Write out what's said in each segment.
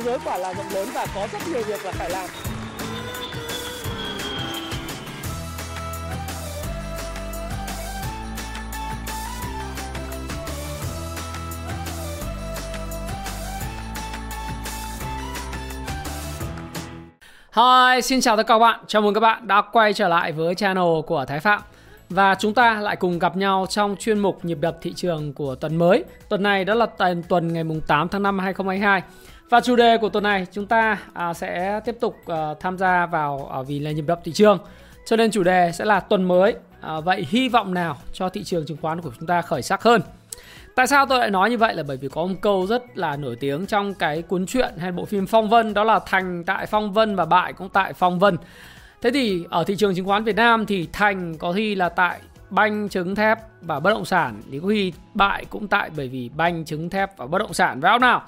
thế giới quả là rộng lớn và có rất nhiều việc là phải làm Hi, xin chào tất cả các bạn. Chào mừng các bạn đã quay trở lại với channel của Thái Phạm. Và chúng ta lại cùng gặp nhau trong chuyên mục nhịp đập thị trường của tuần mới. Tuần này đó là tuần ngày 8 tháng 5 2022. Và chủ đề của tuần này chúng ta à, sẽ tiếp tục à, tham gia vào à, vì là nhịp đập thị trường. Cho nên chủ đề sẽ là tuần mới. À, vậy hy vọng nào cho thị trường chứng khoán của chúng ta khởi sắc hơn? Tại sao tôi lại nói như vậy là bởi vì có một câu rất là nổi tiếng trong cái cuốn truyện hay bộ phim Phong Vân đó là thành tại Phong Vân và bại cũng tại Phong Vân. Thế thì ở thị trường chứng khoán Việt Nam thì thành có khi là tại banh trứng thép và bất động sản thì có khi bại cũng tại bởi vì banh trứng thép và bất động sản vào nào?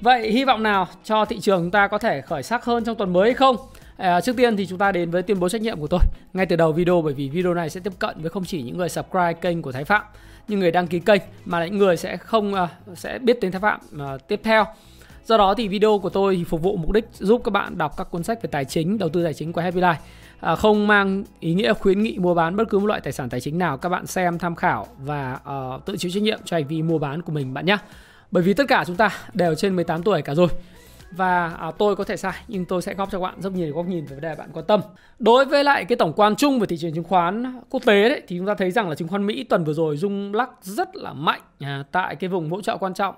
Vậy hy vọng nào cho thị trường chúng ta có thể khởi sắc hơn trong tuần mới hay không? À, trước tiên thì chúng ta đến với tuyên bố trách nhiệm của tôi ngay từ đầu video bởi vì video này sẽ tiếp cận với không chỉ những người subscribe kênh của Thái Phạm những người đăng ký kênh mà là những người sẽ không uh, sẽ biết đến Thái Phạm uh, tiếp theo. Do đó thì video của tôi thì phục vụ mục đích giúp các bạn đọc các cuốn sách về tài chính, đầu tư tài chính của Happy Life. À, không mang ý nghĩa khuyến nghị mua bán bất cứ một loại tài sản tài chính nào các bạn xem tham khảo và uh, tự chịu trách nhiệm cho hành vi mua bán của mình bạn nhé. Bởi vì tất cả chúng ta đều trên 18 tuổi cả rồi và à, tôi có thể sai nhưng tôi sẽ góp cho các bạn rất nhiều góc nhìn về vấn đề bạn quan tâm. Đối với lại cái tổng quan chung về thị trường chứng khoán quốc tế đấy thì chúng ta thấy rằng là chứng khoán Mỹ tuần vừa rồi rung lắc rất là mạnh à, tại cái vùng hỗ trợ quan trọng.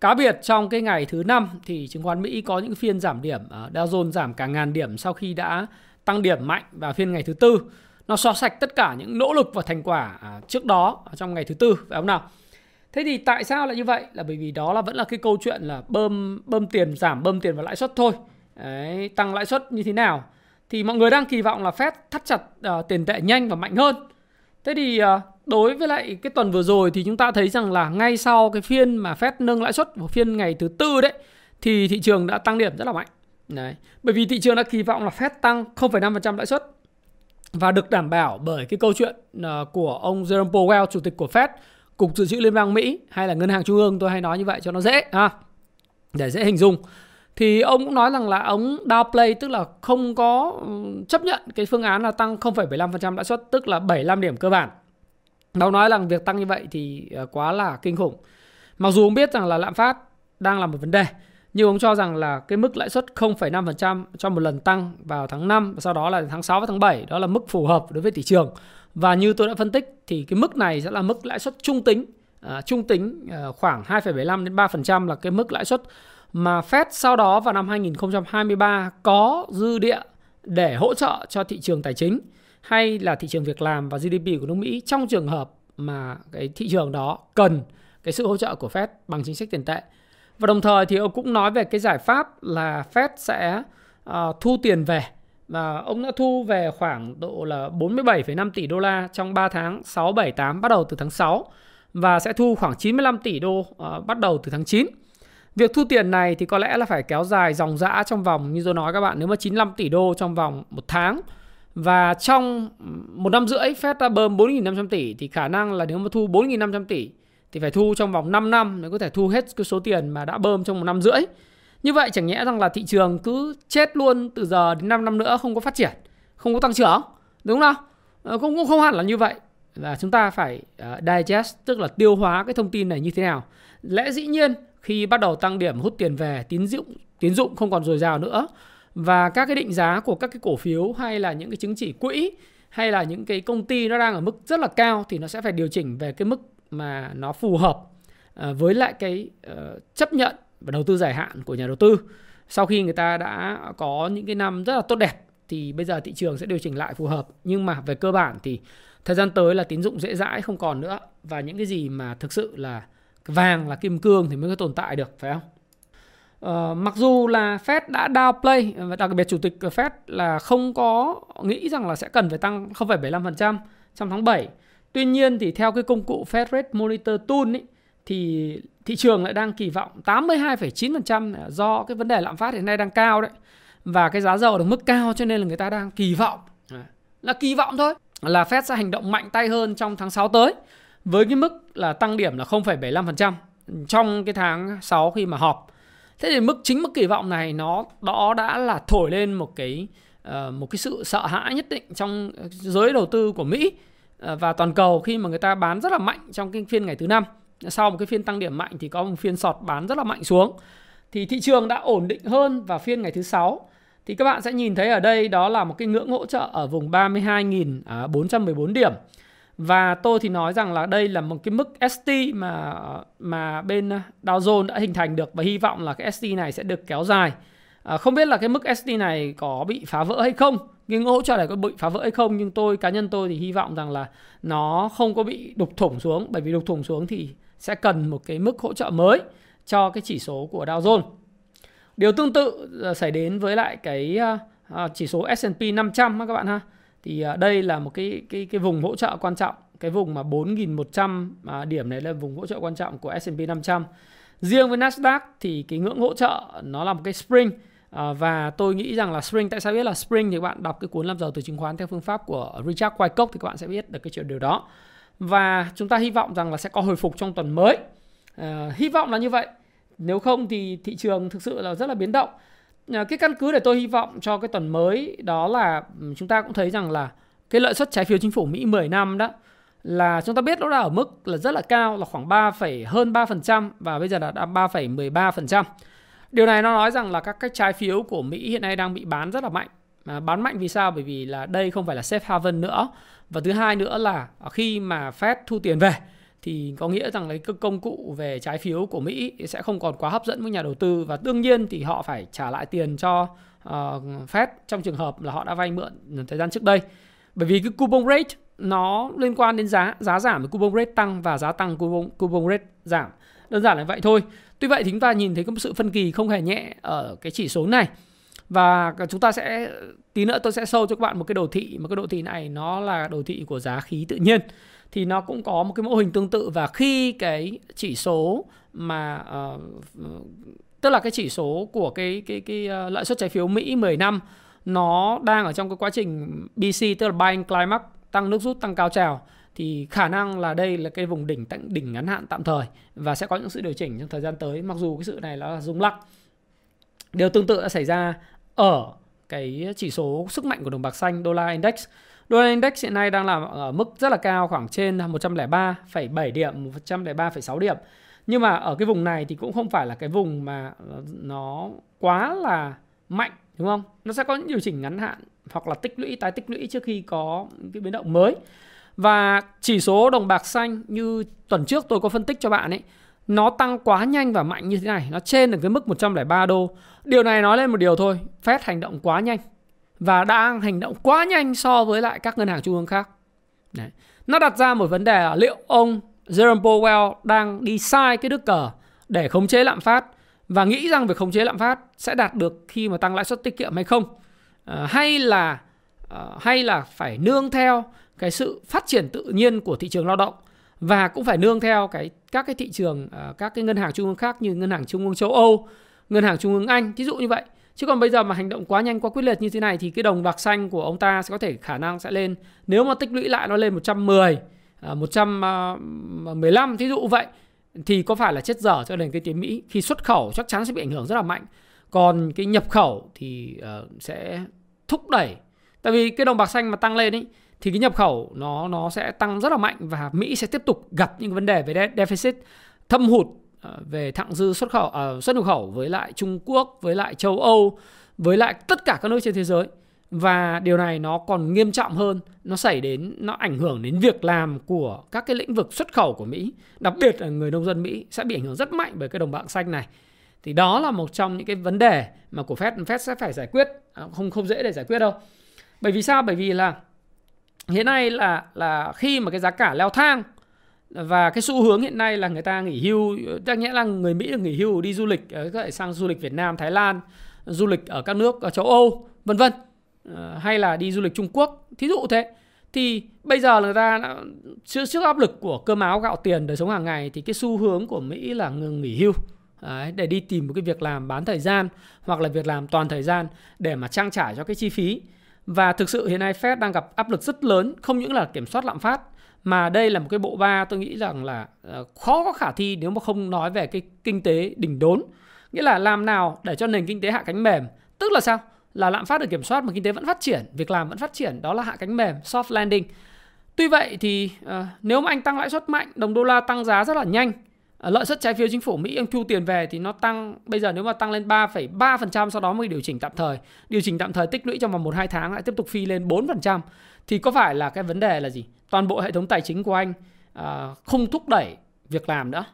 Cá biệt trong cái ngày thứ năm thì chứng khoán Mỹ có những phiên giảm điểm, à, Dow Jones giảm cả ngàn điểm sau khi đã tăng điểm mạnh vào phiên ngày thứ tư nó xóa sạch tất cả những nỗ lực và thành quả à, trước đó à, trong ngày thứ tư phải không nào? Thế thì tại sao lại như vậy? Là bởi vì đó là vẫn là cái câu chuyện là bơm bơm tiền giảm bơm tiền và lãi suất thôi. Đấy, tăng lãi suất như thế nào? Thì mọi người đang kỳ vọng là Fed thắt chặt uh, tiền tệ nhanh và mạnh hơn. Thế thì uh, đối với lại cái tuần vừa rồi thì chúng ta thấy rằng là ngay sau cái phiên mà Fed nâng lãi suất của phiên ngày thứ tư đấy thì thị trường đã tăng điểm rất là mạnh. Đấy. Bởi vì thị trường đã kỳ vọng là Fed tăng 0,5% lãi suất và được đảm bảo bởi cái câu chuyện uh, của ông Jerome Powell, chủ tịch của Fed cục dự trữ liên bang Mỹ hay là ngân hàng trung ương tôi hay nói như vậy cho nó dễ ha để dễ hình dung thì ông cũng nói rằng là ông downplay tức là không có chấp nhận cái phương án là tăng 0,75% lãi suất tức là 75 điểm cơ bản. Ông nói rằng việc tăng như vậy thì ờ, quá là kinh khủng. Mặc dù ông biết rằng là lạm phát đang là một vấn đề nhưng ông cho rằng là cái mức lãi suất 0,5% cho một lần tăng vào tháng 5 và sau đó là tháng 6 và tháng 7 đó là mức phù hợp đối với thị trường. Và như tôi đã phân tích thì cái mức này sẽ là mức lãi suất trung tính, à, trung tính à, khoảng 2,75 đến 3% là cái mức lãi suất mà Fed sau đó vào năm 2023 có dư địa để hỗ trợ cho thị trường tài chính hay là thị trường việc làm và GDP của nước Mỹ trong trường hợp mà cái thị trường đó cần cái sự hỗ trợ của Fed bằng chính sách tiền tệ. Và đồng thời thì ông cũng nói về cái giải pháp là Fed sẽ uh, thu tiền về và ông đã thu về khoảng độ là 47,5 tỷ đô la trong 3 tháng 6, 7, 8 bắt đầu từ tháng 6 và sẽ thu khoảng 95 tỷ đô uh, bắt đầu từ tháng 9. Việc thu tiền này thì có lẽ là phải kéo dài dòng dã trong vòng như tôi nói các bạn nếu mà 95 tỷ đô trong vòng một tháng và trong một năm rưỡi Fed đã bơm 4.500 tỷ thì khả năng là nếu mà thu 4.500 tỷ thì phải thu trong vòng 5 năm mới có thể thu hết cái số tiền mà đã bơm trong một năm rưỡi. Như vậy chẳng nhẽ rằng là thị trường cứ chết luôn từ giờ đến 5 năm nữa không có phát triển, không có tăng trưởng, đúng không nào? Ờ, không cũng không hẳn là như vậy. Và chúng ta phải ờ, digest tức là tiêu hóa cái thông tin này như thế nào. Lẽ dĩ nhiên khi bắt đầu tăng điểm hút tiền về, tín dụng tín dụng không còn dồi dào nữa và các cái định giá của các cái cổ phiếu hay là những cái chứng chỉ quỹ hay là những cái công ty nó đang ở mức rất là cao thì nó sẽ phải điều chỉnh về cái mức mà nó phù hợp ờ, với lại cái chấp nhận và đầu tư dài hạn của nhà đầu tư. Sau khi người ta đã có những cái năm rất là tốt đẹp thì bây giờ thị trường sẽ điều chỉnh lại phù hợp. Nhưng mà về cơ bản thì thời gian tới là tín dụng dễ dãi không còn nữa. Và những cái gì mà thực sự là vàng là kim cương thì mới có tồn tại được phải không? Uh, mặc dù là Fed đã downplay và đặc biệt chủ tịch Fed là không có nghĩ rằng là sẽ cần phải tăng 0,75% trong tháng 7. Tuy nhiên thì theo cái công cụ Fed Rate Monitor Tool ấy, thì thị trường lại đang kỳ vọng 82,9% do cái vấn đề lạm phát hiện nay đang cao đấy. Và cái giá dầu ở mức cao cho nên là người ta đang kỳ vọng. Là kỳ vọng thôi. Là Fed sẽ hành động mạnh tay hơn trong tháng 6 tới với cái mức là tăng điểm là 0,75% trong cái tháng 6 khi mà họp. Thế thì mức chính mức kỳ vọng này nó đó đã là thổi lên một cái ờ, một cái sự sợ hãi nhất định trong giới đầu tư của Mỹ ờ, và toàn cầu khi mà người ta bán rất là mạnh trong cái phiên ngày thứ năm sau một cái phiên tăng điểm mạnh thì có một phiên sọt bán rất là mạnh xuống. Thì thị trường đã ổn định hơn vào phiên ngày thứ sáu. Thì các bạn sẽ nhìn thấy ở đây đó là một cái ngưỡng hỗ trợ ở vùng 32.414 à, điểm. Và tôi thì nói rằng là đây là một cái mức ST mà mà bên Dow Jones đã hình thành được và hy vọng là cái ST này sẽ được kéo dài. À, không biết là cái mức ST này có bị phá vỡ hay không, cái hỗ trợ này có bị phá vỡ hay không? Nhưng tôi cá nhân tôi thì hy vọng rằng là nó không có bị đục thủng xuống. Bởi vì đục thủng xuống thì sẽ cần một cái mức hỗ trợ mới cho cái chỉ số của Dow Jones. Điều tương tự ờ, xảy đến với lại cái ờ, ờ, chỉ số S&P 500 các bạn ha. Thì đây là một cái cái cái vùng hỗ trợ quan trọng, cái vùng mà 4.100 à, điểm này là vùng hỗ trợ quan trọng của S&P 500. Riêng với Nasdaq thì cái ngưỡng hỗ trợ nó là một cái spring À, và tôi nghĩ rằng là spring tại sao biết là spring thì các bạn đọc cái cuốn làm giàu từ chứng khoán theo phương pháp của Richard Wyckoff thì các bạn sẽ biết được cái chuyện điều đó và chúng ta hy vọng rằng là sẽ có hồi phục trong tuần mới à, hy vọng là như vậy nếu không thì thị trường thực sự là rất là biến động à, cái căn cứ để tôi hy vọng cho cái tuần mới đó là ừ, chúng ta cũng thấy rằng là cái lợi suất trái phiếu chính phủ Mỹ 10 năm đó là chúng ta biết nó đã ở mức là rất là cao là khoảng 3, hơn 3% và bây giờ là đã 3,13%. Điều này nó nói rằng là các cái trái phiếu của Mỹ hiện nay đang bị bán rất là mạnh. À, bán mạnh vì sao? Bởi vì là đây không phải là safe haven nữa. Và thứ hai nữa là khi mà Fed thu tiền về thì có nghĩa rằng lấy cái công cụ về trái phiếu của Mỹ sẽ không còn quá hấp dẫn với nhà đầu tư và đương nhiên thì họ phải trả lại tiền cho uh, Fed trong trường hợp là họ đã vay mượn thời gian trước đây. Bởi vì cái coupon rate nó liên quan đến giá giá giảm thì coupon rate tăng và giá tăng coupon coupon rate giảm. Đơn giản là vậy thôi. Tuy vậy thì chúng ta nhìn thấy có một sự phân kỳ không hề nhẹ ở cái chỉ số này. Và chúng ta sẽ tí nữa tôi sẽ show cho các bạn một cái đồ thị mà cái đồ thị này nó là đồ thị của giá khí tự nhiên. Thì nó cũng có một cái mô hình tương tự và khi cái chỉ số mà uh, tức là cái chỉ số của cái cái cái ờ, uh, lãi suất trái phiếu Mỹ 10 năm nó đang ở trong cái quá trình BC tức là buying climax tăng nước rút tăng cao trào thì khả năng là đây là cái vùng đỉnh đỉnh ngắn hạn tạm thời và sẽ có những sự điều chỉnh trong thời gian tới mặc dù cái sự này là rung lắc. Điều tương tự đã xảy ra ở cái chỉ số sức mạnh của đồng bạc xanh đô la index. Đô la index hiện nay đang là ở mức rất là cao khoảng trên 103,7 điểm 103,6 điểm. Nhưng mà ở cái vùng này thì cũng không phải là cái vùng mà nó quá là mạnh đúng không? Nó sẽ có những điều chỉnh ngắn hạn hoặc là tích lũy tái tích lũy trước khi có cái biến động mới. Và chỉ số đồng bạc xanh như tuần trước tôi có phân tích cho bạn ấy nó tăng quá nhanh và mạnh như thế này nó trên được cái mức 103 đô điều này nói lên một điều thôi Fed hành động quá nhanh và đang hành động quá nhanh so với lại các ngân hàng trung ương khác Đấy. nó đặt ra một vấn đề là liệu ông Jerome Powell đang đi sai cái đức cờ để khống chế lạm phát và nghĩ rằng việc khống chế lạm phát sẽ đạt được khi mà tăng lãi suất tiết kiệm hay không à, hay là à, hay là phải nương theo cái sự phát triển tự nhiên của thị trường lao động và cũng phải nương theo cái các cái thị trường ờ, các cái ngân hàng trung ương khác như ngân hàng trung ương châu Âu, ngân hàng trung ương Anh, thí dụ như vậy. Chứ còn bây giờ mà hành động quá nhanh quá quyết liệt như thế này thì cái đồng bạc xanh của ông ta sẽ có thể khả năng sẽ lên nếu mà tích lũy lại nó lên 110, 115 à, à, thí dụ vậy thì có phải là chết dở cho nền kinh tế Mỹ khi xuất khẩu chắc chắn sẽ bị ảnh hưởng rất là mạnh. Còn cái nhập khẩu thì uh, sẽ thúc đẩy tại vì cái đồng bạc xanh mà tăng lên ấy thì cái nhập khẩu nó nó sẽ tăng rất là mạnh và Mỹ sẽ tiếp tục gặp những vấn đề về deficit thâm hụt Ờ, về thặng dư xuất khẩu à, xuất nhập khẩu với lại Trung Quốc, với lại châu Âu, với lại tất cả các nước trên thế giới. Và điều này nó còn nghiêm trọng hơn, nó xảy đến nó ảnh hưởng đến việc làm của các cái lĩnh vực xuất khẩu của Mỹ, đặc biệt là người nông dân Mỹ sẽ bị ảnh hưởng rất mạnh bởi cái đồng bạc xanh này. Thì đó là một trong những cái vấn đề mà của Fed Fed sẽ phải giải quyết, à, không không dễ để giải quyết đâu. Bởi vì sao? Bởi vì là hiện nay là là khi mà cái giá cả leo thang và cái xu hướng hiện nay là người ta nghỉ hưu chắc nghĩa là người Mỹ được nghỉ hưu đi du lịch ờ, có thể sang du lịch Việt Nam, Thái Lan, du lịch ở các nước ở châu Âu, vân vân. Ờ, hay là đi du lịch Trung Quốc, thí dụ thế. Thì bây giờ người ta đã, trước, trước áp lực của cơm áo gạo tiền đời sống hàng ngày thì cái xu hướng của Mỹ là ngừng nghỉ hưu. Đấy, để đi tìm một cái việc làm bán thời gian hoặc là việc làm toàn thời gian để mà trang trải cho cái chi phí. Và thực sự hiện nay Fed đang gặp áp lực rất lớn, không những là kiểm soát lạm phát mà đây là một cái bộ ba tôi nghĩ rằng là ờ, khó có khả thi nếu mà không nói về cái kinh tế đỉnh đốn. Nghĩa là làm nào để cho nền kinh tế hạ cánh mềm? Tức là sao? Là lạm phát được kiểm soát mà kinh tế vẫn phát triển, việc làm vẫn phát triển, đó là hạ cánh mềm, soft landing. Tuy vậy thì uh, nếu mà anh tăng lãi suất mạnh, đồng đô la tăng giá rất là nhanh, uh, lợi suất trái phiếu chính phủ Mỹ anh thu tiền về thì nó tăng bây giờ nếu mà tăng lên 3,3% sau đó mới điều chỉnh tạm thời, điều chỉnh tạm thời tích lũy trong vòng 1 2 tháng lại tiếp tục phi lên 4% thì có phải là cái vấn đề là gì? Toàn bộ hệ thống tài chính của anh à, không thúc đẩy việc làm nữa.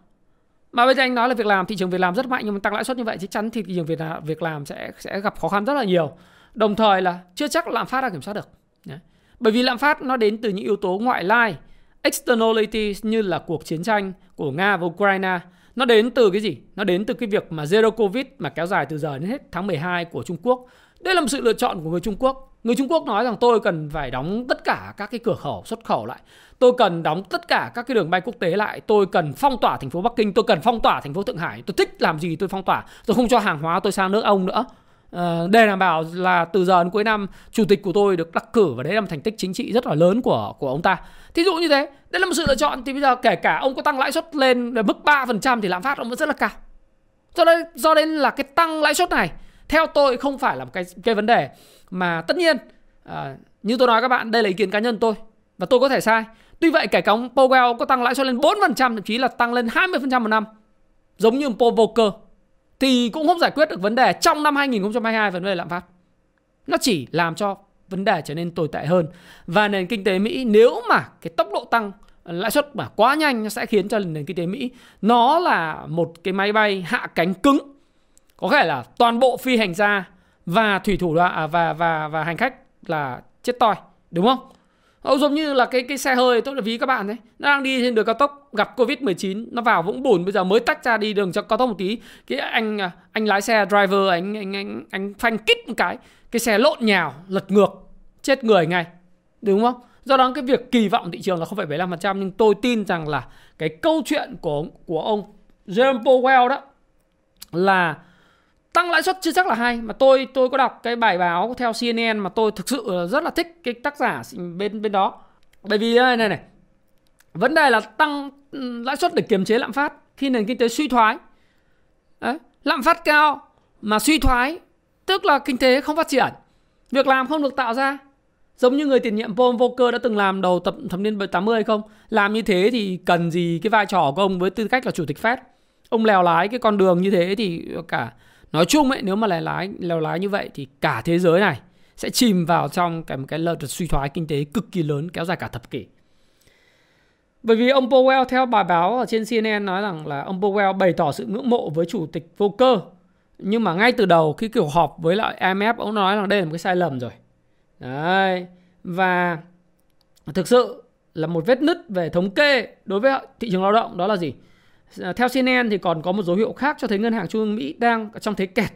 Mà bây giờ anh nói là việc làm thị trường việc làm rất mạnh nhưng mà tăng lãi suất như vậy chắc chắn thì thị trường việc làm, việc làm sẽ sẽ gặp khó khăn rất là nhiều. Đồng thời là chưa chắc lạm phát đã kiểm soát được. Đấy. Bởi vì lạm phát nó đến từ những yếu tố ngoại lai, externalities như là cuộc chiến tranh của Nga và Ukraine. Nó đến từ cái gì? Nó đến từ cái việc mà zero covid mà kéo dài từ giờ đến hết tháng 12 của Trung Quốc. Đây là một sự lựa chọn của người Trung Quốc. Người Trung Quốc nói rằng tôi cần phải đóng tất cả các cái cửa khẩu xuất khẩu lại. Tôi cần đóng tất cả các cái đường bay quốc tế lại. Tôi cần phong tỏa thành phố Bắc Kinh. Tôi cần phong tỏa thành phố Thượng Hải. Tôi thích làm gì tôi phong tỏa. Tôi không cho hàng hóa tôi sang nước ông nữa. À, để đảm bảo là từ giờ đến cuối năm chủ tịch của tôi được đắc cử và đấy là một thành tích chính trị rất là lớn của của ông ta. Thí dụ như thế, đây là một sự lựa chọn thì bây giờ kể cả ông có tăng lãi suất lên mức 3% thì lạm phát ông vẫn rất là cao. Do đây do nên là cái tăng lãi suất này theo tôi không phải là một cái cái vấn đề mà tất nhiên à, như tôi nói các bạn đây là ý kiến cá nhân tôi và tôi có thể sai. Tuy vậy kể cả ông Powell có tăng lãi suất lên 4% thậm chí là tăng lên 20% một năm giống như Paul Volcker thì cũng không giải quyết được vấn đề trong năm 2022 vấn đề lạm phát. Nó chỉ làm cho vấn đề trở nên tồi tệ hơn và nền kinh tế Mỹ nếu mà cái tốc độ tăng lãi suất mà quá nhanh nó sẽ khiến cho nền kinh tế Mỹ nó là một cái máy bay hạ cánh cứng có thể là toàn bộ phi hành gia và thủy thủ đoàn à, và và và hành khách là chết toi đúng không? Ồ, giống như là cái cái xe hơi tôi là ví các bạn đấy nó đang đi trên đường cao tốc gặp covid 19 nó vào vũng bùn bây giờ mới tách ra đi đường cho cao tốc một tí. Cái anh à, anh lái xe driver anh anh anh anh phanh kích một cái cái xe lộn nhào lật ngược chết người ngay đúng không? Do đó cái việc kỳ vọng thị trường là không phải 75% nhưng tôi tin rằng là cái câu chuyện của của ông Jerome Powell đó là tăng lãi suất chưa chắc là hay mà tôi tôi có đọc cái bài báo theo CNN mà tôi thực sự rất là thích cái tác giả bên bên đó. Bởi vì này này này vấn đề là tăng ừ, lãi suất để kiềm chế lạm phát khi nền kinh tế suy thoái. Đấy, lạm phát cao mà suy thoái tức là kinh tế không phát triển. Việc làm không được tạo ra. Giống như người tiền nhiệm Paul Volcker đã từng làm đầu tập thập niên 80 không? Làm như thế thì cần gì cái vai trò của ông với tư cách là chủ tịch Fed? Ông lèo lái cái con đường như thế thì cả nói chung ấy, nếu mà lèo lái lèo lái như vậy thì cả thế giới này sẽ chìm vào trong cái một cái lợt suy thoái kinh tế cực kỳ lớn kéo dài cả thập kỷ. Bởi vì ông Powell, theo bài báo ở trên CNN nói rằng là ông Powell bày tỏ sự ngưỡng mộ với chủ tịch vô cơ Nhưng mà ngay từ đầu khi kiểu họp với lại IMF ông nói rằng đây là một cái sai lầm rồi. Đấy. Và thực sự là một vết nứt về thống kê đối với thị trường lao động, đó là gì? Ờ, theo CNN thì còn có một dấu hiệu khác cho thấy ngân hàng trung ương Mỹ đang trong thế kẹt.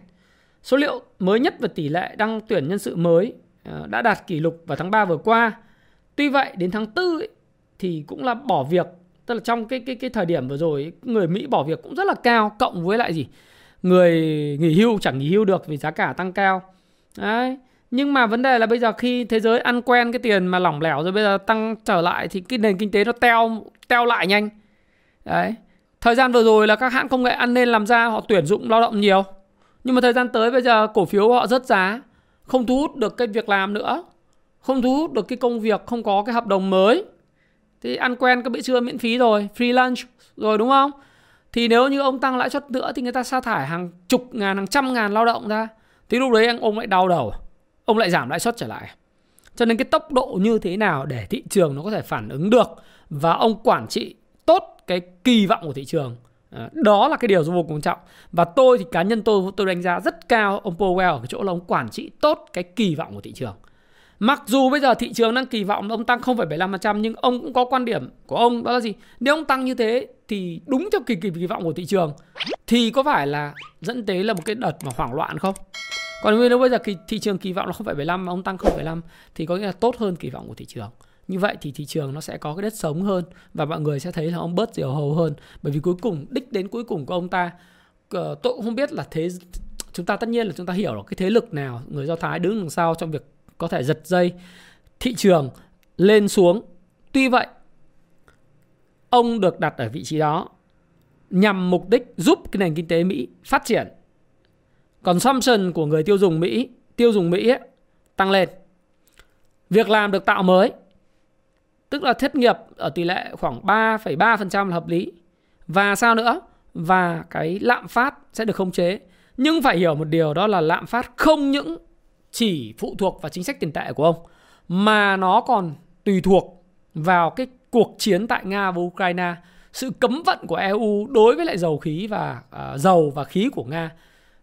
Số liệu mới nhất về tỷ lệ đăng tuyển nhân sự mới ờ, đã đạt kỷ lục vào tháng 3 vừa qua. Tuy vậy đến tháng 4 ấy, thì cũng là bỏ việc, tức là trong cái cái cái thời điểm vừa rồi người Mỹ bỏ việc cũng rất là cao cộng với lại gì? Người nghỉ hưu chẳng nghỉ hưu được vì giá cả tăng cao. Đấy. Nhưng mà vấn đề là bây giờ khi thế giới ăn quen cái tiền mà lỏng lẻo rồi bây giờ tăng trở lại thì cái nền kinh tế nó teo teo lại nhanh. Đấy. Thời gian vừa rồi là các hãng công nghệ ăn nên làm ra họ tuyển dụng lao động nhiều. Nhưng mà thời gian tới bây giờ cổ phiếu họ rớt giá, không thu hút được cái việc làm nữa, không thu hút được cái công việc, không có cái hợp đồng mới. Thì ăn quen cái bữa trưa miễn phí rồi, free lunch rồi đúng không? Thì nếu như ông tăng lãi suất nữa thì người ta sa thải hàng chục ngàn, hàng trăm ngàn lao động ra. Thì lúc đấy ông lại đau đầu, ông lại giảm lãi suất trở lại. Cho nên cái tốc độ như thế nào để thị trường nó có thể phản ứng được và ông quản trị tốt cái kỳ vọng của thị trường ờ, đó là cái điều vô cùng quan trọng và tôi thì cá nhân tôi tôi đánh giá rất cao ông Powell ở cái chỗ là ông quản trị tốt cái kỳ vọng của thị trường Mặc dù bây giờ thị trường đang kỳ vọng ông tăng 0,75% nhưng ông cũng có quan điểm của ông đó là gì? Nếu ông tăng như thế thì đúng theo kỳ kỳ kỳ vọng của thị trường thì có phải là dẫn tới là một cái đợt mà hoảng loạn không? Còn nếu bây giờ thị, thị trường kỳ vọng là 0,75 mà ông tăng 0,5 thì có nghĩa là tốt hơn kỳ vọng của thị trường như vậy thì thị trường nó sẽ có cái đất sống hơn và mọi người sẽ thấy là ông bớt diều hầu hơn. Bởi vì cuối cùng đích đến cuối cùng của ông ta ờ, tôi cũng không biết là thế chúng ta tất nhiên là chúng ta hiểu là cái thế lực nào người do thái đứng đằng sau trong việc có thể giật dây thị trường lên xuống. Tuy vậy ông được đặt ở vị trí đó nhằm mục đích giúp cái nền kinh tế mỹ phát triển. Consumption của người tiêu dùng Mỹ, tiêu dùng Mỹ ấy, tăng lên. Việc làm được tạo mới, tức là thất nghiệp ở tỷ lệ khoảng 3,3% là hợp lý. Và sao nữa? Và cái lạm phát sẽ được khống chế. Nhưng phải hiểu một điều đó là lạm phát không những chỉ phụ thuộc vào chính sách tiền tệ của ông mà nó còn tùy thuộc vào cái cuộc chiến tại Nga và Ukraine, sự cấm vận của EU đối với lại dầu khí và uh, dầu và khí của Nga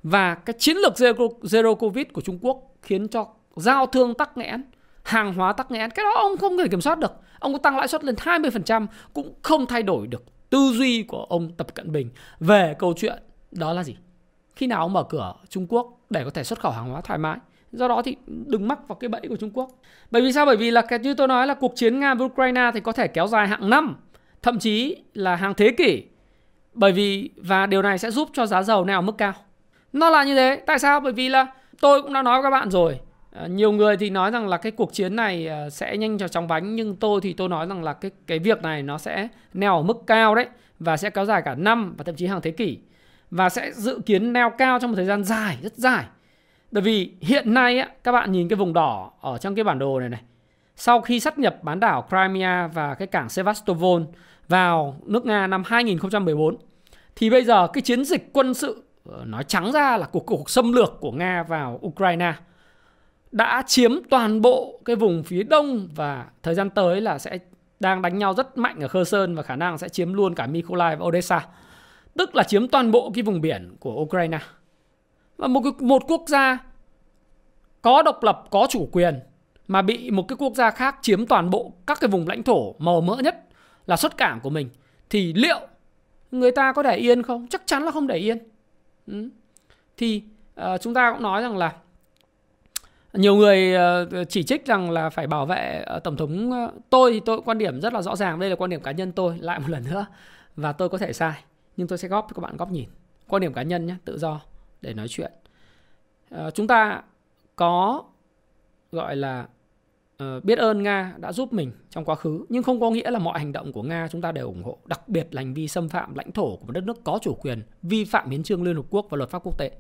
và cái chiến lược zero, zero covid của Trung Quốc khiến cho giao thương tắc nghẽn, hàng hóa tắc nghẽn, cái đó ông không thể kiểm soát được. Ông có tăng lãi suất lên 20% cũng không thay đổi được tư duy của ông Tập Cận Bình về câu chuyện đó là gì? Khi nào ông mở cửa Trung Quốc để có thể xuất khẩu hàng hóa thoải mái? Do đó thì đừng mắc vào cái bẫy của Trung Quốc. Bởi vì sao? Bởi vì là cái như tôi nói là cuộc chiến Nga với Ukraine thì có thể kéo dài hàng năm, thậm chí là hàng thế kỷ. Bởi vì và điều này sẽ giúp cho giá dầu nào mức cao. Nó là như thế. Tại sao? Bởi vì là tôi cũng đã nói với các bạn rồi. Ờ, nhiều người thì nói rằng là cái cuộc chiến này ờ, sẽ nhanh cho chóng bánh nhưng tôi thì tôi nói rằng là cái cái việc này nó sẽ neo ở mức cao đấy và sẽ kéo dài cả năm và thậm chí hàng thế kỷ và sẽ dự kiến neo cao trong một thời gian dài rất dài bởi vì hiện nay á, các bạn nhìn cái vùng đỏ ở trong cái bản đồ này này. Sau khi sát nhập bán đảo Crimea và cái cảng Sevastopol vào nước Nga năm 2014 thì bây giờ cái chiến dịch quân sự ờ, nói trắng ra là cuộc cuộc xâm lược của Nga vào Ukraine đã chiếm toàn bộ cái vùng phía đông và thời gian tới là sẽ đang đánh nhau rất mạnh ở Kherson và khả năng sẽ chiếm luôn cả Mykolaiv và Odessa. Tức là chiếm toàn bộ cái vùng biển của Ukraine. Và một một quốc gia có độc lập, có chủ quyền mà bị một cái quốc gia khác chiếm toàn bộ các cái vùng lãnh thổ màu mỡ nhất là xuất cảng của mình thì liệu người ta có để yên không? Chắc chắn là không để yên. Ừ. Thì uh, chúng ta cũng nói rằng là nhiều người ờ, chỉ trích rằng là phải bảo vệ ờ, tổng thống ờ, tôi thì tôi quan điểm rất là rõ ràng, đây là quan điểm cá nhân tôi, lại một lần nữa, và tôi có thể sai, nhưng tôi sẽ góp cho các bạn góp nhìn. Quan điểm cá nhân nhé, tự do để nói chuyện. Chúng ta có, gọi là biết ơn Nga đã giúp mình trong quá khứ, nhưng không có nghĩa là mọi hành động của Nga chúng ta đều ủng hộ, đặc biệt là hành vi xâm phạm lãnh thổ của một đất nước có chủ quyền vi phạm hiến trương Liên Hợp Quốc và luật pháp quốc tế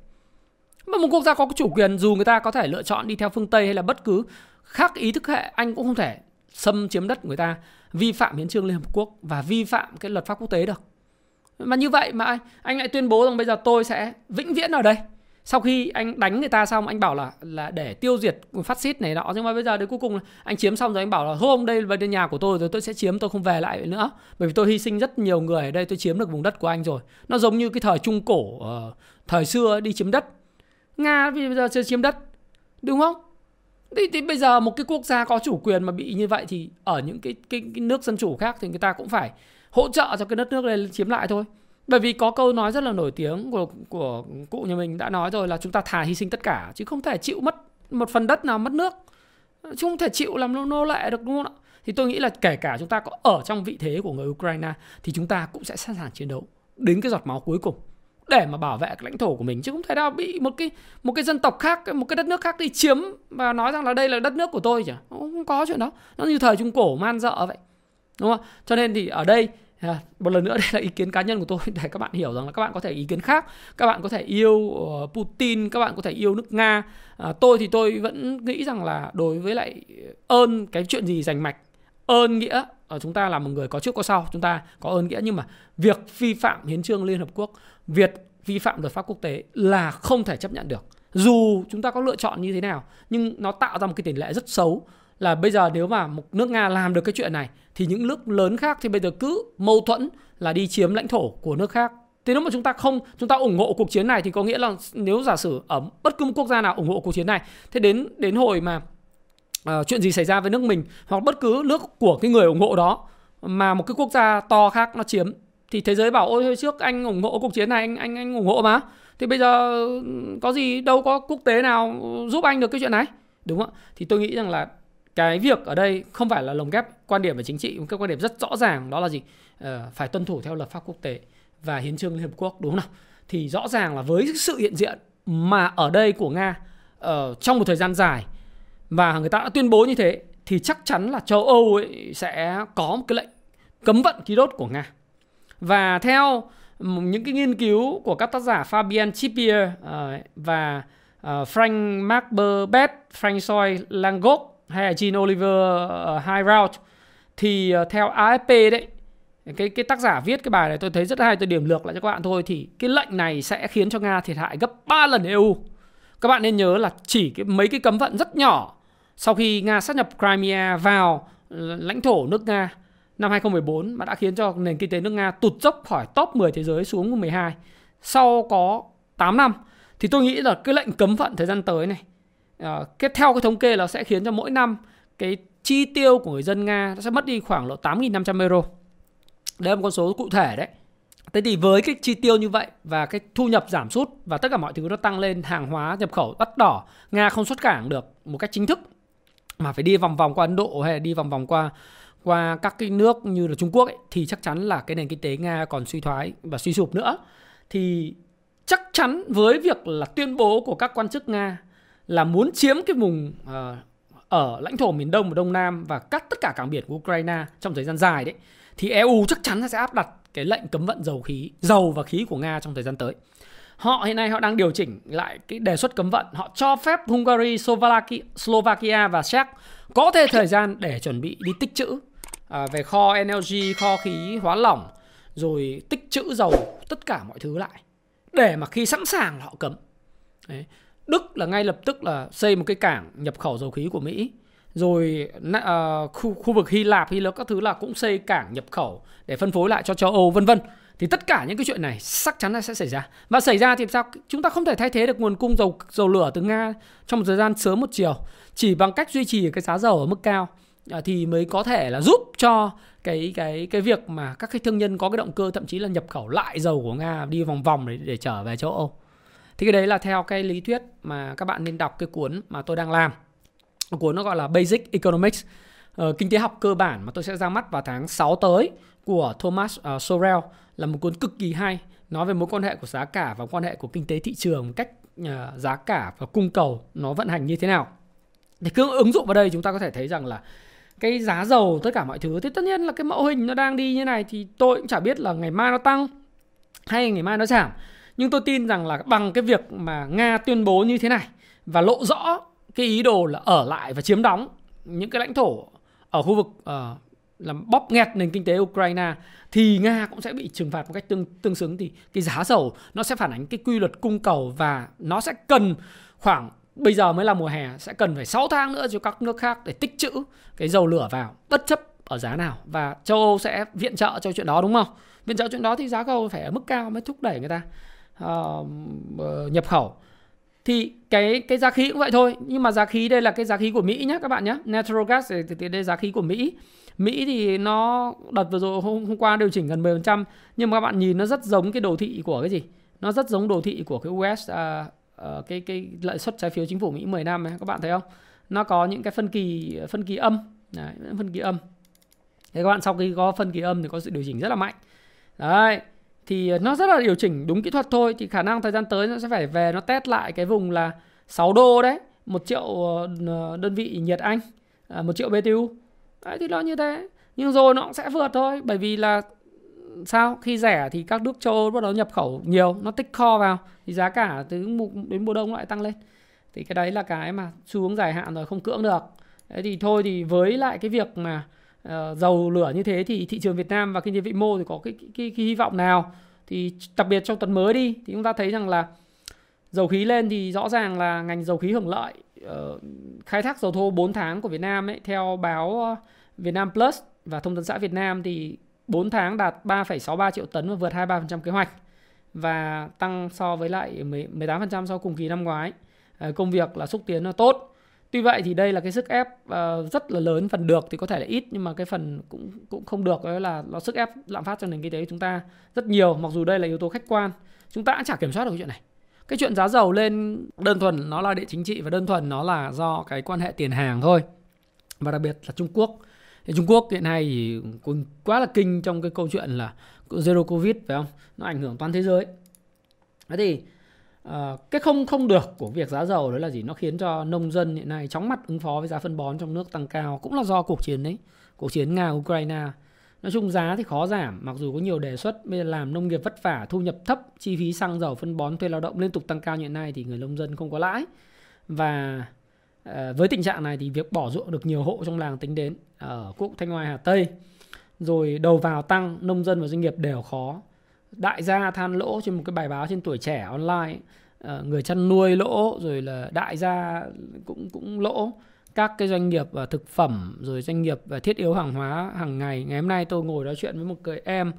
mà một quốc gia có chủ quyền dù người ta có thể lựa chọn đi theo phương Tây hay là bất cứ khác ý thức hệ anh cũng không thể xâm chiếm đất người ta vi phạm hiến trương Liên Hợp Quốc và vi phạm cái luật pháp quốc tế được. Mà như vậy mà anh, anh lại tuyên bố rằng bây giờ tôi sẽ vĩnh viễn ở đây. Sau khi anh đánh người ta xong anh bảo là là để tiêu diệt phát xít này nọ. Nhưng mà bây giờ đến cuối cùng anh chiếm xong rồi anh bảo là hôm đây là nhà của tôi rồi tôi sẽ chiếm tôi không về lại nữa. Bởi vì tôi hy sinh rất nhiều người ở đây tôi chiếm được vùng đất của anh rồi. Nó giống như cái thời trung cổ uh, thời xưa đi chiếm đất nga bây giờ chưa chiếm đất đúng không? Thì, thì bây giờ một cái quốc gia có chủ quyền mà bị như vậy thì ở những cái, cái, cái nước dân chủ khác thì người ta cũng phải hỗ trợ cho cái đất nước này chiếm lại thôi. Bởi vì có câu nói rất là nổi tiếng của của cụ nhà mình đã nói rồi là chúng ta thà hy sinh tất cả chứ không thể chịu mất một phần đất nào mất nước. Chứ không thể chịu làm nô, nô lệ được đúng không ạ? Thì tôi nghĩ là kể cả chúng ta có ở trong vị thế của người Ukraine thì chúng ta cũng sẽ sẵn sàng chiến đấu đến cái giọt máu cuối cùng để mà bảo vệ cái lãnh thổ của mình chứ không thể nào bị một cái một cái dân tộc khác một cái đất nước khác đi chiếm và nói rằng là đây là đất nước của tôi chứ. Không có chuyện đó. Nó như thời trung cổ man dợ vậy. Đúng không? Cho nên thì ở đây à, một lần nữa đây là ý kiến cá nhân của tôi để các bạn hiểu rằng là các bạn có thể ý kiến khác. Các bạn có thể yêu ờ, Putin các bạn có thể yêu nước Nga. À, tôi thì tôi vẫn nghĩ rằng là đối với lại ơn cái chuyện gì giành mạch ơn nghĩa Ờ, chúng ta là một người có trước có sau, chúng ta có ơn nghĩa nhưng mà việc vi phạm hiến trương Liên Hợp Quốc, việc vi phạm luật pháp quốc tế là không thể chấp nhận được dù chúng ta có lựa chọn như thế nào, nhưng nó tạo ra một cái tỷ lệ rất xấu là bây giờ nếu mà một nước Nga làm được cái chuyện này, thì những nước lớn khác thì bây giờ cứ mâu thuẫn là đi chiếm lãnh thổ của nước khác. Thế nếu mà chúng ta không, chúng ta ủng hộ cuộc chiến này thì có nghĩa là nếu giả sử ở bất cứ một quốc gia nào ủng hộ cuộc chiến này, thế đến đến hồi mà uh, chuyện gì xảy ra với nước mình hoặc bất cứ nước của cái người ủng hộ đó mà một cái quốc gia to khác nó chiếm. Thì thế giới bảo ôi hồi trước anh ủng hộ cuộc chiến này anh anh anh ủng hộ mà. Thì bây giờ ừ, có gì đâu có quốc tế nào giúp anh được cái chuyện này. Đúng không ạ? Thì tôi nghĩ rằng là cái việc ở đây không phải là lồng ghép quan điểm về chính trị một cái quan điểm rất rõ ràng đó là gì? Ờ, phải tuân thủ theo luật pháp quốc tế và hiến trương liên hợp quốc đúng không nào? Thì rõ ràng là với sự hiện diện mà ở đây của nga uh, trong một thời gian dài và người ta đã tuyên bố như thế thì chắc chắn là châu âu ấy sẽ có một cái lệnh cấm vận khí đốt của nga và theo những cái nghiên cứu của các tác giả Fabian Chipier ờ, và ờ, Frank Macberbet, Francois Langos hay là Jean Oliver ờ, Highrout thì theo AFP đấy cái cái tác giả viết cái bài này tôi thấy rất hay tôi điểm lược lại cho các bạn thôi thì cái lệnh này sẽ khiến cho Nga thiệt hại gấp 3 lần EU. Các bạn nên nhớ là chỉ cái mấy cái cấm vận rất nhỏ sau khi Nga sát nhập Crimea vào ờ, lãnh thổ nước Nga năm 2014 mà đã khiến cho nền kinh tế nước Nga tụt dốc khỏi top 10 thế giới xuống 12 sau có 8 năm thì tôi nghĩ là cái lệnh cấm vận thời gian tới này uh, cái theo cái thống kê là sẽ khiến cho mỗi năm cái chi tiêu của người dân Nga sẽ mất đi khoảng độ 8.500 euro. Đây là một con số cụ thể đấy. Thế thì với cái chi tiêu như vậy và cái thu nhập giảm sút và tất cả mọi thứ nó tăng lên, hàng hóa nhập khẩu đắt đỏ, Nga không xuất cảng được một cách chính thức mà phải đi vòng vòng qua Ấn Độ hay là đi vòng vòng qua qua các cái nước như là Trung Quốc ấy, thì chắc chắn là cái nền kinh tế Nga còn suy thoái và suy sụp nữa. Thì chắc chắn với việc là tuyên bố của các quan chức Nga là muốn chiếm cái vùng uh, ở lãnh thổ miền Đông và Đông Nam và cắt tất cả cảng biển của Ukraine trong thời gian dài đấy thì EU chắc chắn sẽ áp đặt cái lệnh cấm vận dầu khí, dầu và khí của Nga trong thời gian tới. Họ hiện nay họ đang điều chỉnh lại cái đề xuất cấm vận, họ cho phép Hungary, Slovakia, Slovakia và Czech có thêm thời gian để chuẩn bị đi tích trữ à, về kho energy, kho khí hóa lỏng rồi tích trữ dầu, tất cả mọi thứ lại để mà khi sẵn sàng họ cấm. Đấy. Đức là ngay lập tức là xây một cái cảng nhập khẩu dầu khí của Mỹ rồi uh, khu khu vực Hy Lạp, Hy Lạp các thứ là cũng xây cảng nhập khẩu để phân phối lại cho châu Âu vân vân. Thì tất cả những cái chuyện này chắc chắn là sẽ xảy ra. Và xảy ra thì sao? Chúng ta không thể thay thế được nguồn cung dầu dầu lửa từ Nga trong một thời gian sớm một chiều. Chỉ bằng cách duy trì cái giá dầu ở mức cao à, thì mới có thể là giúp cho cái cái cái việc mà các cái thương nhân có cái động cơ thậm chí là nhập khẩu lại dầu của Nga đi vòng vòng để để trở về châu Âu. Thì cái đấy là theo cái lý thuyết mà các bạn nên đọc cái cuốn mà tôi đang làm. Cuốn nó gọi là Basic Economics, ờ, kinh tế học cơ bản mà tôi sẽ ra mắt vào tháng 6 tới của Thomas ờ, Sorel là một cuốn cực kỳ hay nói về mối quan hệ của giá cả và quan hệ của kinh tế thị trường cách à, giá cả và cung cầu nó vận hành như thế nào. để cứ ứng dụng vào đây chúng ta có thể thấy rằng là cái giá dầu tất cả mọi thứ thì tất nhiên là cái mẫu hình nó đang đi như này thì tôi cũng chả biết là ngày mai nó tăng hay ngày mai nó giảm nhưng tôi tin rằng là bằng cái việc mà Nga tuyên bố như thế này và lộ rõ cái ý đồ là ở lại và chiếm đóng những cái lãnh thổ ở khu vực uh, làm bóp nghẹt nền kinh tế Ukraine thì Nga cũng sẽ bị trừng phạt một cách tương tương xứng. Thì cái giá dầu nó sẽ phản ánh cái quy luật cung cầu và nó sẽ cần khoảng bây giờ mới là mùa hè sẽ cần phải 6 tháng nữa cho các nước khác để tích trữ cái dầu lửa vào bất chấp ở giá nào. Và châu Âu sẽ viện trợ cho chuyện đó đúng không? Viện trợ chuyện đó thì giá dầu phải ở mức cao mới thúc đẩy người ta uh, nhập khẩu. Thì cái cái giá khí cũng vậy thôi. Nhưng mà giá khí đây là cái giá khí của Mỹ nhé các bạn nhé natural gas thì, thì đây là giá khí của Mỹ. Mỹ thì nó đợt vừa rồi hôm, hôm qua điều chỉnh gần 10% nhưng mà các bạn nhìn nó rất giống cái đồ thị của cái gì? Nó rất giống đồ thị của cái US uh, à, uh, à, cái cái lợi suất trái phiếu chính phủ Mỹ 10 năm ấy các bạn thấy không? Nó có những cái phân kỳ phân kỳ âm. Đấy, phân kỳ âm. Thế các bạn sau khi có phân kỳ âm thì có sự điều chỉnh rất là mạnh. Đấy thì nó rất là điều chỉnh đúng kỹ thuật thôi thì khả năng thời gian tới nó sẽ phải về nó test lại cái vùng là 6 đô đấy một triệu ờ, đơn vị nhiệt Anh à, một triệu BTU đấy thì nó như thế. Nhưng rồi nó cũng sẽ vượt thôi bởi vì là sao? Khi rẻ thì các nước châu Âu bắt đầu nhập khẩu nhiều nó tích kho vào thì giá cả từ mùa đến mùa đông lại tăng lên. Thì cái đấy là cái mà xu hướng dài hạn rồi không cưỡng được. Đấy thì thôi thì với lại cái việc mà uh, dầu lửa như thế thì thị trường Việt Nam và kinh tế vĩ mô thì có cái, cái, cái, cái hy vọng nào? Thì đặc biệt trong tuần mới đi thì chúng ta thấy rằng là dầu khí lên thì rõ ràng là ngành dầu khí hưởng lợi uh, khai thác dầu thô 4 tháng của Việt Nam ấy theo báo ờ, Việt Nam Plus và thông tấn xã Việt Nam thì 4 tháng đạt 3,63 triệu tấn và vượt 23% kế hoạch và tăng so với lại 18% so cùng kỳ năm ngoái. Uh, công việc là xúc tiến là tốt Tuy vậy thì đây là cái sức ép uh, rất là lớn, phần được thì có thể là ít nhưng mà cái phần cũng cũng không được đó là nó sức ép lạm phát cho nền kinh tế của chúng ta rất nhiều mặc dù đây là yếu tố khách quan. Chúng ta cũng chả kiểm soát được cái chuyện này. Cái chuyện giá dầu lên đơn thuần nó là địa chính trị và đơn thuần nó là do cái quan hệ tiền hàng thôi. Và đặc biệt là Trung Quốc. Thì Trung Quốc hiện nay thì cũng quá là kinh trong cái câu chuyện là zero covid phải không? Nó ảnh hưởng toàn thế giới. Thế thì uh, cái không không được của việc giá dầu đó là gì nó khiến cho nông dân hiện nay chóng mặt ứng phó với giá phân bón trong nước tăng cao cũng là do cuộc chiến đấy cuộc chiến nga ukraine nói chung giá thì khó giảm, mặc dù có nhiều đề xuất bây giờ làm nông nghiệp vất vả, thu nhập thấp, chi phí xăng dầu phân bón thuê lao động liên tục tăng cao như hiện nay thì người nông dân không có lãi. Và ờ, với tình trạng này thì việc bỏ ruộng được nhiều hộ trong làng tính đến ở quốc thanh oai, hà tây. Rồi đầu vào tăng, nông dân và doanh nghiệp đều khó. Đại gia than lỗ trên một cái bài báo trên tuổi trẻ online ờ, người chăn nuôi lỗ, rồi là đại gia cũng cũng lỗ các cái doanh nghiệp và thực phẩm rồi doanh nghiệp và thiết yếu hàng hóa hàng ngày. Ngày hôm nay tôi ngồi nói chuyện với một người em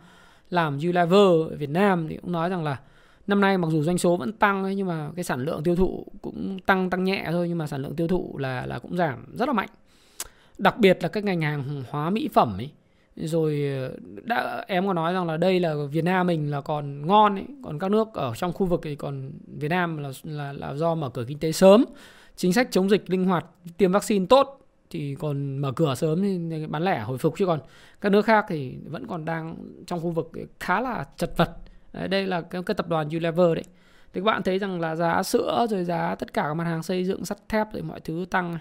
làm Unilever ở Việt Nam thì cũng nói rằng là năm nay mặc dù doanh số vẫn tăng ấy, nhưng mà cái sản lượng tiêu thụ cũng tăng tăng nhẹ thôi nhưng mà sản lượng tiêu thụ là là cũng giảm rất là mạnh. Đặc biệt là các ngành hàng hóa mỹ phẩm ấy. Rồi ờ, đã em có nói rằng là đây là Việt Nam mình là còn ngon ấy, còn các nước ở trong khu vực thì còn Việt Nam là là là do mở cửa kinh tế sớm chính sách chống dịch linh hoạt tiêm vaccine tốt thì còn mở cửa sớm thì bán lẻ hồi phục. Chứ còn các nước khác thì vẫn còn đang trong khu vực khá là chật vật. Đấy, đây là cái, cái tập đoàn Unilever đấy. Thì các bạn thấy rằng là giá sữa rồi giá tất cả các mặt hàng xây dựng sắt thép rồi mọi thứ tăng.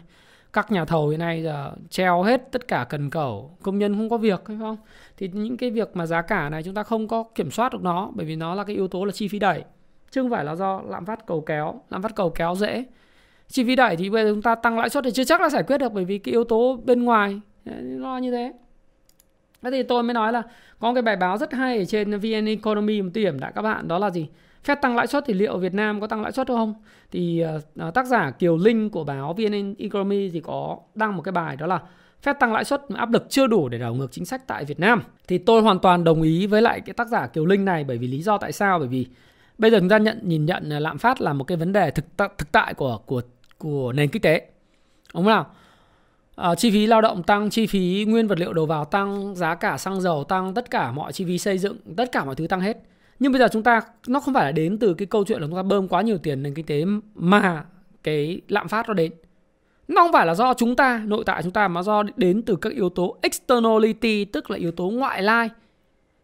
Các nhà thầu hiện nay giờ treo hết tất cả cần cầu công nhân không có việc hay không? Thì những cái việc mà giá cả này chúng ta không có kiểm soát được nó bởi vì nó là cái yếu tố là chi phí đẩy. Chứ không phải là do lạm phát cầu kéo. Lạm phát cầu kéo dễ chi phí đẩy thì bây giờ chúng ta tăng lãi suất thì chưa chắc là giải quyết được bởi vì cái yếu tố bên ngoài nó như thế thế thì tôi mới nói là có cái bài báo rất hay ở trên VN Economy một điểm đã các bạn đó là gì Fed tăng lãi suất thì liệu Việt Nam có tăng lãi suất không? Thì uh, tác giả Kiều Linh của báo VN Economy thì có đăng một cái bài đó là Fed tăng lãi suất áp lực chưa đủ để đảo ngược chính sách tại Việt Nam. Thì tôi hoàn toàn đồng ý với lại cái tác giả Kiều Linh này bởi vì lý do tại sao? Bởi vì bây giờ chúng ta nhận nhìn nhận lạm phát là một cái vấn đề thực thực tại của của của nền kinh tế. Đúng không nào? À, chi phí lao động tăng, chi phí nguyên vật liệu đầu vào tăng, giá cả xăng dầu tăng, tất cả mọi chi phí xây dựng, tất cả mọi thứ tăng hết nhưng bây giờ chúng ta nó không phải là đến từ cái câu chuyện là chúng ta bơm quá nhiều tiền nền kinh tế mà cái lạm phát nó đến nó không phải là do chúng ta nội tại chúng ta mà do đến từ các yếu tố externality tức là yếu tố ngoại lai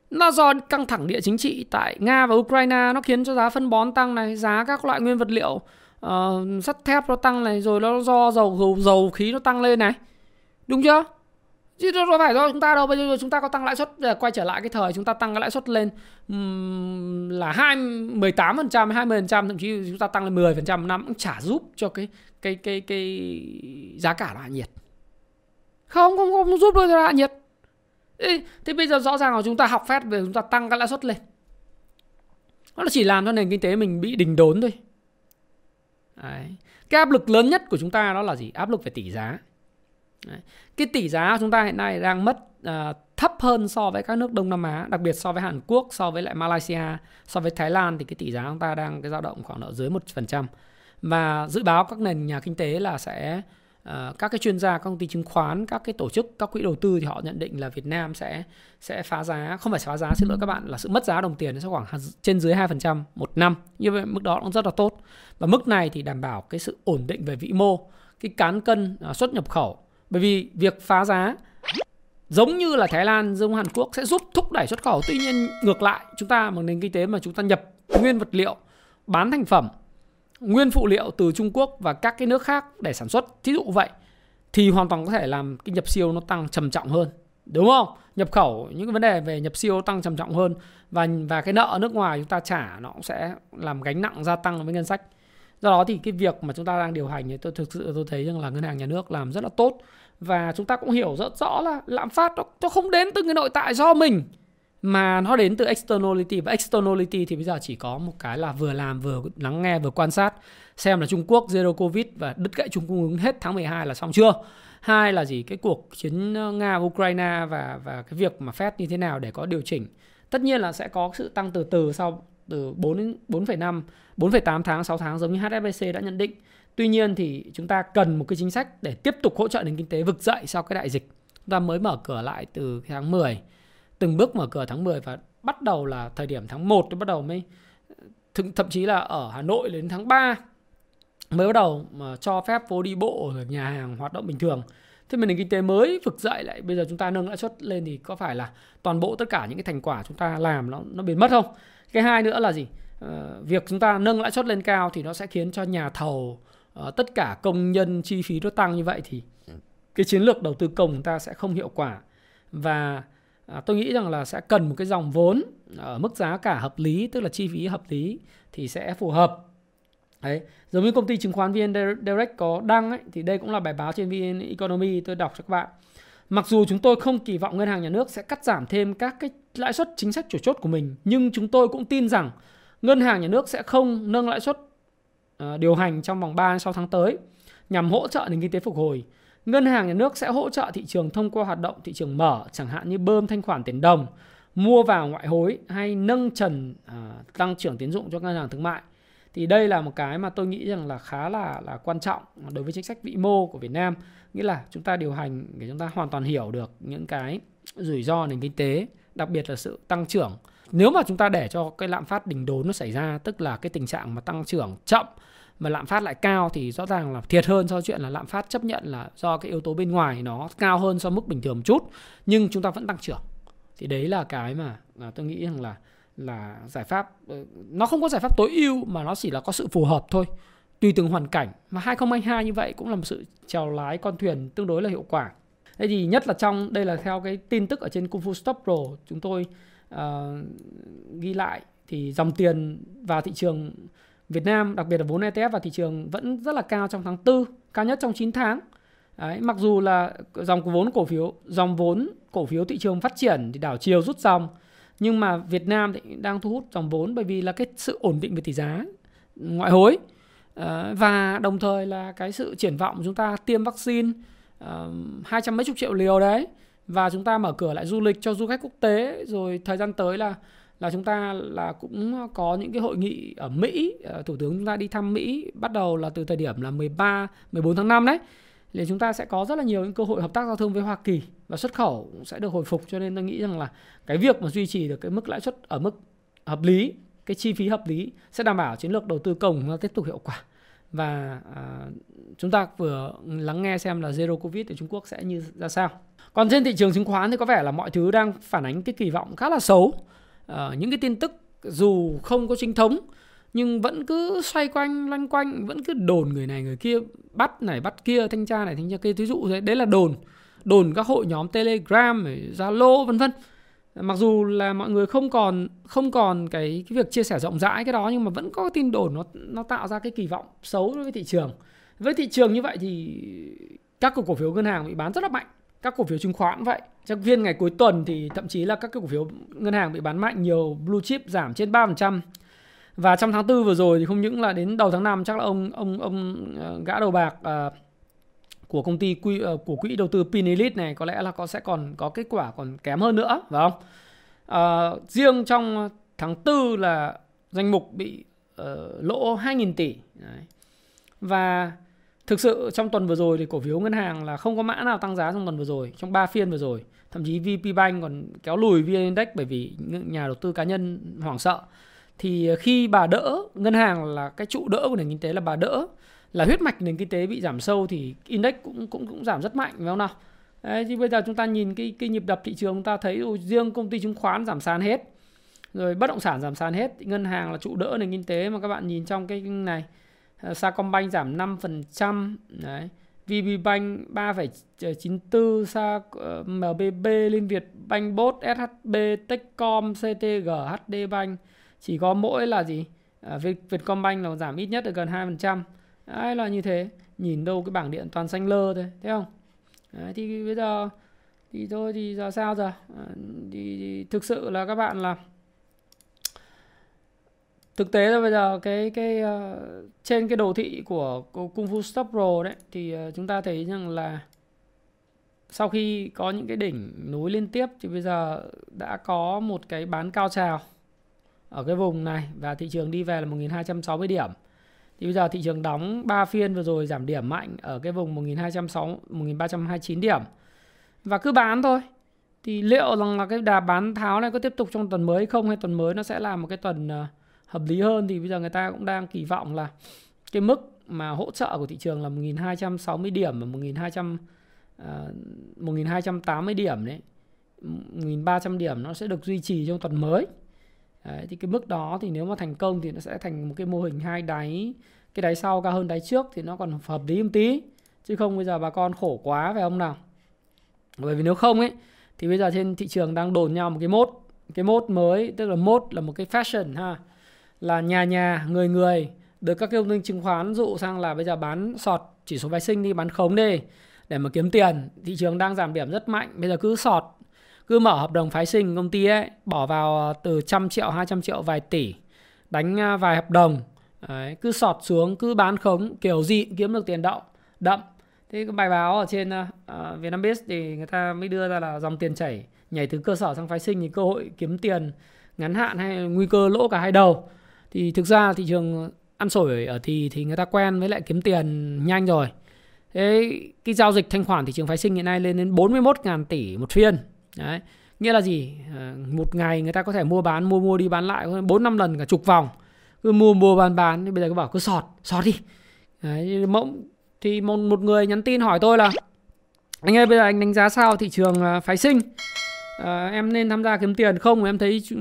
nó do căng thẳng địa chính trị tại Nga và Ukraine nó khiến cho giá phân bón tăng này giá các loại nguyên vật liệu uh, sắt thép nó tăng này rồi nó do dầu dầu, dầu khí nó tăng lên này. Đúng chưa? Chứ đâu phải do chúng ta đâu bây giờ chúng ta có tăng lãi suất quay trở lại cái thời chúng ta tăng cái lãi suất lên um, là hai mười tám phần trăm hai mươi phần trăm thậm chí chúng ta tăng lên 10 phần trăm năm cũng chả giúp cho cái cái cái cái giá cả là hạ nhiệt. Không không không giúp đôi hạ nhiệt. Ê, thế bây giờ rõ ràng là chúng ta học phép về chúng ta tăng cái lãi suất lên. Nó chỉ làm cho nền kinh tế mình bị đình đốn thôi. Đấy. cái áp lực lớn nhất của chúng ta đó là gì áp lực về tỷ giá Đấy. Cái tỷ giá của chúng ta hiện nay đang mất uh, thấp hơn so với các nước Đông Nam Á, đặc biệt so với Hàn Quốc, so với lại Malaysia, so với Thái Lan thì cái tỷ giá của chúng ta đang cái dao động khoảng độ dưới 1%. Và dự báo các nền nhà kinh tế là sẽ Ờ, các cái chuyên gia, các công ty chứng khoán, các cái tổ chức, các quỹ đầu tư thì họ nhận định là Việt Nam sẽ sẽ phá giá, không phải phá giá xin lỗi các bạn là sự mất giá đồng tiền sẽ khoảng trên dưới 2% một năm. Như vậy mức đó cũng rất là tốt. Và mức này thì đảm bảo cái sự ổn định về vĩ mô, cái cán cân à, xuất nhập khẩu bởi vì việc phá giá giống như là Thái Lan, giống Hàn Quốc sẽ giúp thúc đẩy xuất khẩu. Tuy nhiên ngược lại, chúng ta một nền kinh tế mà chúng ta nhập nguyên vật liệu, bán thành phẩm, nguyên phụ liệu từ Trung Quốc và các cái nước khác để sản xuất, thí dụ vậy thì hoàn toàn có thể làm cái nhập siêu nó tăng trầm trọng hơn. Đúng không? Nhập khẩu những cái vấn đề về nhập siêu tăng trầm trọng hơn và và cái nợ ở nước ngoài chúng ta trả nó cũng sẽ làm gánh nặng gia tăng với ngân sách do đó thì cái việc mà chúng ta đang điều hành thì tôi thực sự tôi thấy rằng là ngân hàng nhà nước làm rất là tốt và chúng ta cũng hiểu rất rõ là lạm phát nó, nó không đến từ cái nội tại do mình mà nó đến từ externality và externality thì bây giờ chỉ có một cái là vừa làm vừa lắng nghe vừa quan sát xem là Trung Quốc zero covid và đứt gãy chung cung ứng hết tháng 12 là xong chưa hai là gì cái cuộc chiến ờ, nga ukraine và và cái việc mà Fed như thế nào để có điều chỉnh tất nhiên là sẽ có sự tăng từ từ sau từ 4 đến 4,5 4,8 tháng 6 tháng giống như HSBC đã nhận định. Tuy nhiên thì chúng ta cần một cái chính sách để tiếp tục hỗ trợ nền kinh tế vực dậy sau cái đại dịch. Chúng ta mới mở cửa lại từ tháng 10, từng bước mở cửa tháng 10 và bắt đầu là thời điểm tháng 1 thì bắt đầu mới thậm chí là ở Hà Nội đến tháng 3 mới bắt đầu mà cho phép phố đi bộ ở nhà hàng hoạt động bình thường. Thế mà nền kinh tế mới vực dậy lại bây giờ chúng ta nâng lãi suất lên thì có phải là toàn bộ tất cả những cái thành quả chúng ta làm nó nó biến mất không? cái hai nữa là gì uh, việc chúng ta nâng lãi suất lên cao thì nó sẽ khiến cho nhà thầu uh, tất cả công nhân chi phí nó tăng như vậy thì cái chiến lược đầu tư công chúng ta sẽ không hiệu quả và à, tôi nghĩ rằng là sẽ cần một cái dòng vốn ở mức giá cả hợp lý tức là chi phí hợp lý thì sẽ phù hợp Đấy, giống như công ty chứng khoán VN Direct có đăng ấy, thì đây cũng là bài báo trên VN Economy tôi đọc cho các bạn. Mặc dù chúng tôi không kỳ vọng ngân hàng nhà nước sẽ cắt giảm thêm các cái lãi suất chính sách chủ chốt của mình, nhưng chúng tôi cũng tin rằng ngân hàng nhà nước sẽ không nâng lãi suất uh, điều hành trong vòng 3 6 tháng tới nhằm hỗ trợ nền kinh tế phục hồi. Ngân hàng nhà nước sẽ hỗ trợ thị trường thông qua hoạt động thị trường mở, chẳng hạn như bơm thanh khoản tiền đồng, mua vào ngoại hối hay nâng trần à, tăng trưởng tiến dụng cho ngân hàng thương mại. Thì đây là một cái mà tôi nghĩ rằng là khá là là quan trọng đối với chính sách vĩ mô của Việt Nam. Nghĩa là chúng ta điều hành để chúng ta hoàn toàn hiểu được những cái rủi ro nền kinh tế đặc biệt là sự tăng trưởng. Nếu mà chúng ta để cho cái lạm phát đỉnh đốn nó xảy ra tức là cái tình trạng mà tăng trưởng chậm mà lạm phát lại cao thì rõ ràng là thiệt hơn so chuyện là lạm phát chấp nhận là do cái yếu tố bên ngoài nó cao hơn so mức bình thường một chút nhưng chúng ta vẫn tăng trưởng. Thì đấy là cái mà, à, tôi nghĩ rằng là là giải pháp ờ, nó không có giải pháp tối ưu mà nó chỉ là có sự phù hợp thôi. Tùy từng hoàn cảnh mà 2022 như vậy cũng là một sự chèo lái con thuyền tương đối là hiệu quả. Thế thì nhất là trong đây là theo cái tin tức ở trên Kung Fu Stop Pro chúng tôi uh, ghi lại thì dòng tiền vào thị trường Việt Nam đặc biệt là vốn ETF và thị trường vẫn rất là cao trong tháng 4 cao nhất trong 9 tháng. Đấy, mặc dù là dòng vốn cổ phiếu dòng vốn cổ phiếu thị trường phát triển thì đảo chiều rút dòng. Nhưng mà Việt Nam thì đang thu hút dòng vốn bởi vì là cái sự ổn định về tỷ giá ngoại hối. Ờ, và đồng thời là cái sự triển vọng chúng ta tiêm vaccine ờ, hai trăm mấy chục triệu liều đấy. Và chúng ta mở cửa lại du lịch cho du khách quốc tế. Rồi thời gian tới là là chúng ta là cũng có những cái hội nghị ở Mỹ ờ, thủ tướng chúng ta đi thăm Mỹ bắt đầu là từ thời điểm là 13 14 tháng 5 đấy thì chúng ta sẽ có rất là nhiều những cơ hội hợp tác giao thương với Hoa Kỳ và xuất khẩu sẽ được hồi phục cho nên tôi nghĩ rằng là cái việc mà duy trì được cái mức lãi suất ở mức hợp lý cái chi phí hợp lý sẽ đảm bảo chiến lược đầu tư công nó tiếp tục hiệu quả và à, chúng ta vừa lắng nghe xem là zero covid ở Trung Quốc sẽ như ra sao. Còn trên thị trường chứng khoán thì có vẻ là mọi thứ đang phản ánh cái kỳ vọng khá là xấu. Ờ, những cái tin tức dù không có chính thống, nhưng vẫn cứ xoay quanh, loanh quanh, vẫn cứ đồn người này người kia, bắt này, bắt kia, thanh tra này, thanh tra kia ví dụ thế. Đấy là đồn. Đồn các hội nhóm telegram zalo, vân vân. Mặc dù là mọi người không còn không còn cái cái việc chia sẻ rộng rãi cái đó, nhưng mà vẫn có tin đồn nó nó tạo ra cái kỳ vọng xấu đối với thị trường. Với thị trường như vậy thì các cổ phiếu ngân hàng bị bán rất là mạnh các cổ phiếu chứng khoán vậy trong viên ngày cuối tuần thì thậm chí là các cái cổ phiếu ngân hàng bị bán mạnh nhiều blue chip giảm trên 3% và trong tháng tư vừa rồi thì không những là đến đầu tháng 5 chắc là ông ông ông ờ, gã đầu bạc à, của công ty quy à, của quỹ đầu tư Pinilit này có lẽ là có sẽ còn có kết quả còn kém hơn nữa phải không? À, riêng trong tháng tư là danh mục bị uh, lỗ 2.000 tỷ. Đấy. Và thực sự trong tuần vừa rồi thì cổ phiếu ngân hàng là không có mã nào tăng giá trong tuần vừa rồi, trong 3 phiên vừa rồi. Thậm chí VP Bank còn kéo lùi VN Index bởi vì nhà đầu tư cá nhân hoảng sợ. Thì khi bà đỡ ngân hàng là cái trụ đỡ của nền kinh tế là bà đỡ là huyết mạch nền kinh tế bị giảm sâu thì index cũng cũng cũng giảm rất mạnh phải không nào? Đấy, thì bây giờ chúng ta nhìn cái cái nhịp đập thị trường chúng ta thấy ồ, riêng công ty chứng khoán giảm sàn hết. Rồi bất động sản giảm sàn hết ngân hàng là trụ đỡ nền kinh tế mà các bạn nhìn trong cái này. Ờ, Sacombank giảm 5% đấy. VB Bank 3,94 Sa MBB Liên Việt Bank Bot SHB Techcom CTG HD Bank. Chỉ có mỗi là gì? Ờ, Việt, Vietcombank là giảm ít nhất được gần 2% Đấy là như thế? Nhìn đâu cái bảng điện toàn xanh lơ thôi thấy không? Đấy, thì bây giờ thì thôi thì giờ sao giờ? Ờ, thì, thì thực sự là các bạn là thực tế là bây giờ cái cái uh, trên cái đồ thị của, Kung Fu Stop Pro đấy thì uh, chúng ta thấy rằng là sau khi có những cái đỉnh núi liên tiếp thì bây giờ đã có một cái bán cao trào ở cái vùng này và thị trường đi về là 1260 điểm. Thì bây giờ thị trường đóng 3 phiên vừa rồi giảm điểm mạnh ở cái vùng 1260 1329 điểm. Và cứ bán thôi. Thì liệu rằng là cái đà bán tháo này có tiếp tục trong tuần mới không hay tuần mới nó sẽ là một cái tuần uh, hợp lý hơn thì bây giờ người ta cũng đang kỳ vọng là cái mức mà hỗ trợ của thị trường là 1260 điểm và 1200 uh, 1280 điểm đấy. 1300 điểm nó sẽ được duy trì trong tuần mới. Đấy, thì cái mức đó thì nếu mà thành công thì nó sẽ thành một cái mô hình hai đáy cái đáy sau cao hơn đáy trước thì nó còn hợp lý một tí chứ không bây giờ bà con khổ quá phải không nào bởi vì nếu không ấy thì bây giờ trên thị trường đang đồn nhau một cái mốt cái mốt mới tức là mốt là một cái fashion ha là nhà nhà người người được các công ty chứng khoán dụ sang là bây giờ bán sọt chỉ số phái sinh đi bán khống đi để mà kiếm tiền. Thị trường đang giảm điểm rất mạnh bây giờ cứ sọt cứ mở hợp đồng phái sinh công ty ấy bỏ vào ờ, từ trăm triệu 200 triệu vài tỷ đánh ờ, vài hợp đồng. Đấy, cứ sọt xuống cứ bán khống kiểu gì kiếm được tiền đậm đậm. Thế cái bài báo ở trên ờ, uh, Vietnambiz thì người ta mới đưa ra là dòng tiền chảy nhảy từ cơ sở sang phái sinh thì cơ hội kiếm tiền ngắn hạn hay nguy cơ lỗ cả hai đầu thì thực ra thị trường ăn sổi ở thì thì người ta quen với lại kiếm tiền nhanh rồi. Thế cái giao dịch thanh khoản thị trường phái sinh hiện nay lên đến 41.000 tỷ một phiên. Đấy nghĩa là gì? Ờ, một ngày người ta có thể mua bán mua mua đi bán lại bốn năm lần cả chục vòng. Cứ mua mua bán bán thì bây giờ cứ bảo cứ sọt sọt đi. Đấy, mộng thì một một người nhắn tin hỏi tôi là anh ơi bây giờ anh đánh giá sao thị trường ờ, phái sinh? À, em nên tham gia kiếm tiền. Không em thấy ừ,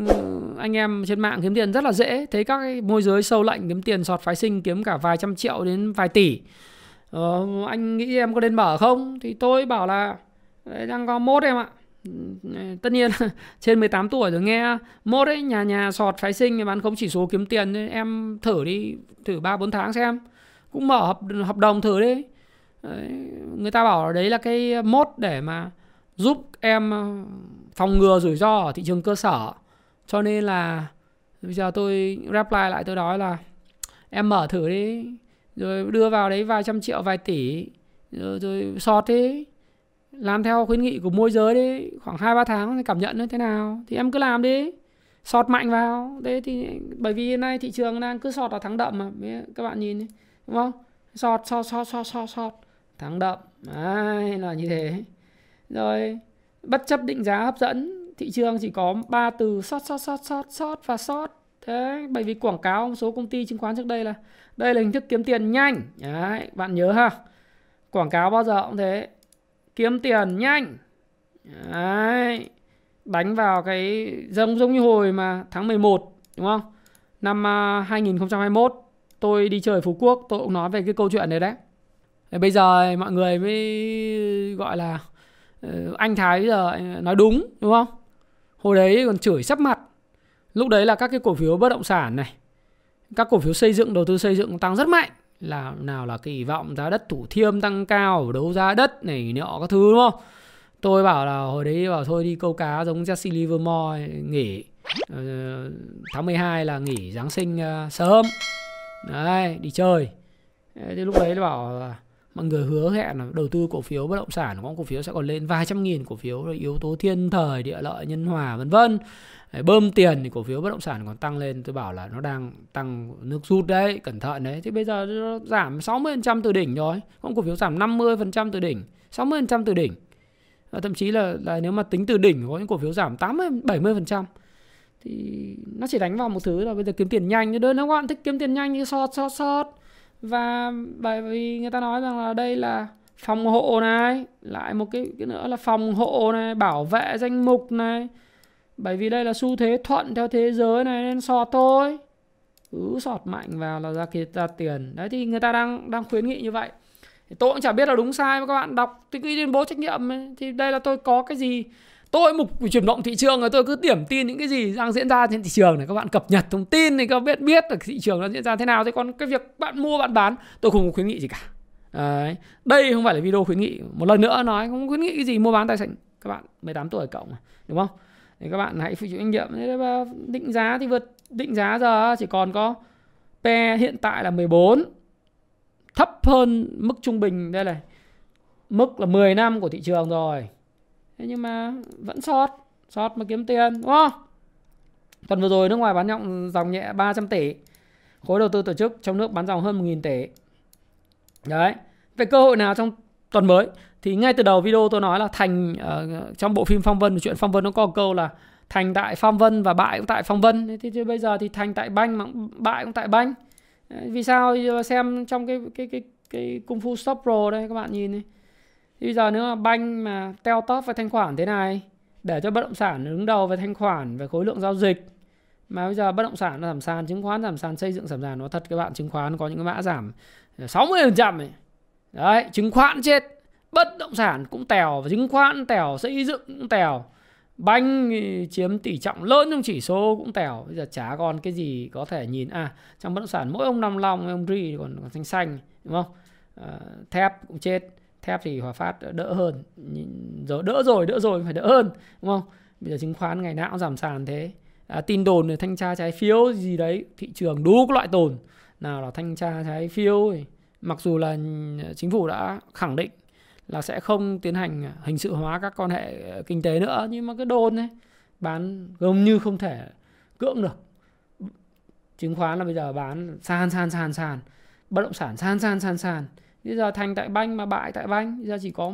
anh em trên mạng kiếm tiền rất là dễ. Thấy các cái môi giới sâu lạnh kiếm tiền sọt phái sinh kiếm cả vài trăm triệu đến vài tỷ. Ờ, anh nghĩ em có nên mở không? Thì tôi bảo là đang có mốt em ạ. Ừ, tất nhiên trên 18 tuổi rồi nghe mốt ấy nhà nhà sọt phái sinh bán không chỉ số kiếm tiền em thử đi thử ba bốn tháng xem. Cũng mở hợp, hợp đồng thử đi. Đấy, người ta bảo đấy là cái mốt để mà giúp em phòng ngừa rủi ro ở thị trường cơ sở. Cho nên là bây giờ tôi reply lại tôi nói là em mở thử đi rồi đưa vào đấy vài trăm triệu vài tỷ rồi, rồi sọt đi làm theo khuyến nghị của môi giới đi. Khoảng hai ba tháng thì cảm nhận nó thế nào thì em cứ làm đi. Sọt mạnh vào đấy thì bởi vì hiện nay thị trường đang cứ sọt là thắng đậm mà các bạn nhìn đi, đúng không? Sọt sọt sọt sọt sọt sọt thắng đậm. Đấy là như thế. Rồi bất chấp định giá hấp dẫn, thị trường chỉ có ba từ sót sót sót sót sót và sót. Thế bởi vì quảng cáo một số công ty chứng khoán trước đây là đây là hình thức kiếm tiền nhanh. Đấy, bạn nhớ ha? Quảng cáo bao giờ cũng thế. Kiếm tiền nhanh. Đấy, đánh vào cái giống giống như hồi mà tháng 11 đúng không? Năm à, 2021 tôi đi chơi Phú Quốc, tôi cũng nói về cái câu chuyện này đấy. Bây giờ mọi người mới gọi là Ờ, anh Thái bây giờ ờ, nói đúng đúng không? Hồi đấy còn chửi sắp mặt. Lúc đấy là các cái cổ phiếu bất động sản này các cổ phiếu xây dựng đầu tư xây dựng tăng rất mạnh. Là nào là kỳ vọng giá đất thủ thiêm tăng cao đấu giá đất này nọ các thứ đúng không? Tôi bảo là hồi đấy bảo thôi đi câu cá giống Jesse Livermore nghỉ uh, tháng 12 là nghỉ Giáng sinh uh, sớm. Đấy đi chơi. Thế lúc đấy bảo là mọi người hứa hẹn là đầu tư cổ phiếu bất động sản có cổ phiếu sẽ còn lên vài trăm nghìn cổ phiếu, rồi yếu tố thiên thời, địa lợi, nhân hòa, vân vân. Bơm tiền thì cổ phiếu bất động sản còn tăng lên. Tôi bảo là nó đang tăng nước rút đấy, cẩn thận đấy. Thì bây giờ nó giảm 60% từ đỉnh rồi, có cổ phiếu giảm 50% từ đỉnh 60% từ đỉnh. Và thậm chí là là nếu mà tính từ đỉnh có những cổ phiếu giảm 80 70% thì nó chỉ đánh vào một thứ là bây giờ kiếm tiền nhanh. Chứ đơn nó các bạn thích kiếm tiền nhanh như sọt sọt sọt và bởi vì người ta nói rằng là đây là phòng hộ này lại một cái, cái nữa là phòng hộ này bảo vệ danh mục này. Bởi vì đây là xu thế thuận theo thế giới này nên sọt thôi. Cứ sọt mạnh vào là ra kia ra tiền. Đấy thì người ta đang đang khuyến nghị như vậy. Thì tôi cũng chả biết là đúng sai mà các bạn đọc thì cứ tuyên bố trách nhiệm ấy. thì đây là tôi có cái gì tôi mục chuyển động thị trường là tôi cứ điểm tin những cái gì đang diễn ra trên thị trường này. Các bạn cập nhật thông tin thì các bạn biết biết được thị trường nó diễn ra thế nào. Thế còn cái việc bạn mua, bạn bán, tôi không có khuyến nghị gì cả. Đấy. đây không phải là video khuyến nghị. Một lần nữa nói, không khuyến nghị cái gì mua bán tài sản. Các bạn 18 tuổi cộng mà, đúng không? Thì các bạn hãy phụ chịu trách nhiệm định giá thì vượt, định giá giờ chỉ còn có pe hiện tại là 14 thấp hơn mức trung bình. Đây này, mức là 10 năm của thị trường rồi thế nhưng mà vẫn sót sót mà kiếm tiền đúng không? Tuần vừa rồi nước ngoài bán nhộng dòng nhẹ 300 tỷ. Khối đầu tư tổ chức trong nước bán dòng hơn 1.000 tỷ. Đấy. Về cơ hội nào trong tuần mới? Thì ngay từ đầu video tôi nói là thành uh, trong bộ phim phong vân chuyện phong vân nó có câu là thành tại phong vân và bại cũng tại phong vân. Thì, thì bây giờ thì thành tại banh mà bại cũng tại banh. Vì sao? Xem trong cái cái cái cái cung phu stop pro đây các bạn nhìn này thì bây giờ nếu mà banh mà teo tóp về thanh khoản thế này để cho bất động sản đứng đầu về thanh khoản về khối lượng giao dịch. Mà bây giờ bất động sản nó giảm sàn chứng khoán giảm sàn xây dựng giảm sàn nó thật các bạn chứng khoán có những cái mã giảm 60% này. Đấy chứng khoán chết bất động sản cũng tèo chứng khoán tèo xây dựng cũng tèo banh chiếm tỷ trọng lớn trong chỉ số cũng tèo. Bây giờ chả còn cái gì có thể nhìn. À trong bất động sản mỗi ông năm long ông ri còn, còn xanh xanh đúng không? À, thép cũng chết thép thì hòa phát đỡ hơn. Rồi đỡ rồi đỡ rồi phải đỡ hơn đúng không? Bây giờ chứng khoán ngày nào cũng giảm sàn thế. À, tin đồn về thanh tra trái phiếu gì đấy thị trường đủ các loại tồn. Nào là thanh tra trái phiếu mặc dù là chính phủ đã khẳng định là sẽ không tiến hành hình sự hóa các quan hệ ờ, kinh tế nữa nhưng mà cái đồn ấy bán gần như không thể cưỡng được. Chứng khoán là bây giờ bán sàn sàn sàn sàn. Bất động sản sàn sàn sàn sàn bây giờ thành tại banh mà bại tại banh bây giờ chỉ có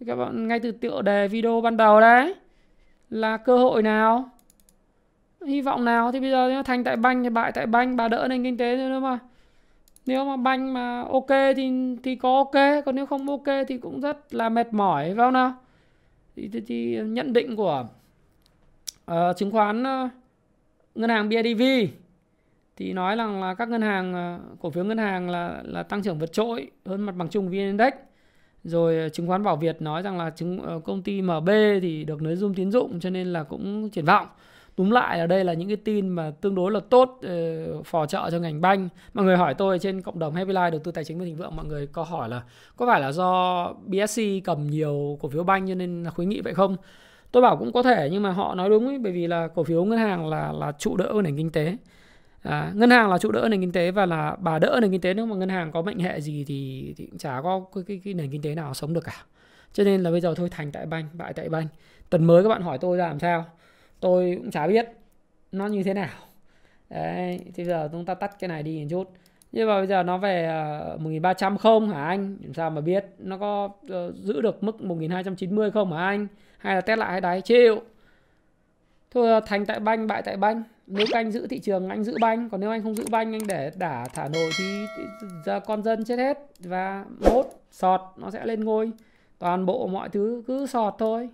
thì các bạn ngay từ tựa đề video ban đầu đấy. Là cơ hội nào? Hy vọng nào? Thì bây giờ thành tại banh thì bại tại banh bà đỡ nền kinh tế nữa mà nếu mà banh mà ok thì thì có ok còn nếu không ok thì cũng rất là mệt mỏi phải không nào? Thì, thì, thì nhận định của uh, chứng khoán uh, ngân hàng BIDV thì nói rằng là các ngân hàng ờ, cổ phiếu ngân hàng là là tăng trưởng vượt trội hơn mặt bằng chung VN Index. Rồi ờ, chứng khoán Bảo Việt nói rằng là chứng ờ, công ty MB thì được nới zoom tín dụng cho nên là cũng triển vọng. Túm lại ở đây là những cái tin mà tương đối là tốt uh, phò trợ cho ngành banh. Mọi người hỏi tôi trên cộng đồng Happy Life đầu tư tài chính và thịnh vượng mọi người có hỏi là có phải là do BSC cầm nhiều cổ phiếu banh cho nên là khuyến nghị vậy không? Tôi bảo cũng có thể nhưng mà họ nói đúng ấy, bởi vì là cổ phiếu ngân hàng là là trụ đỡ nền kinh tế. À, ngân hàng là trụ đỡ nền kinh tế và là bà đỡ nền kinh tế. Nếu mà ngân hàng có mệnh hệ gì thì, thì chả có cái, cái, cái nền kinh tế nào sống được cả. Cho nên là bây giờ thôi thành tại banh bại tại banh. Tuần mới các bạn hỏi tôi ra làm sao? Tôi cũng chả biết nó như thế nào. Đấy thì giờ chúng ta tắt cái này đi một chút. Nhưng mà bây giờ nó về à, uh, 1300 không hả anh? Làm sao mà biết? Nó có uh, giữ được mức 1290 không hả anh? Hay là test lại hay đáy chịu. Thôi thành tại banh bại tại banh nếu anh giữ thị trường anh giữ banh. Còn nếu anh không giữ banh anh để đả thả nổi thì, giờ con dân chết hết. Và mốt sọt nó sẽ lên ngôi. Toàn bộ mọi thứ cứ sọt thôi.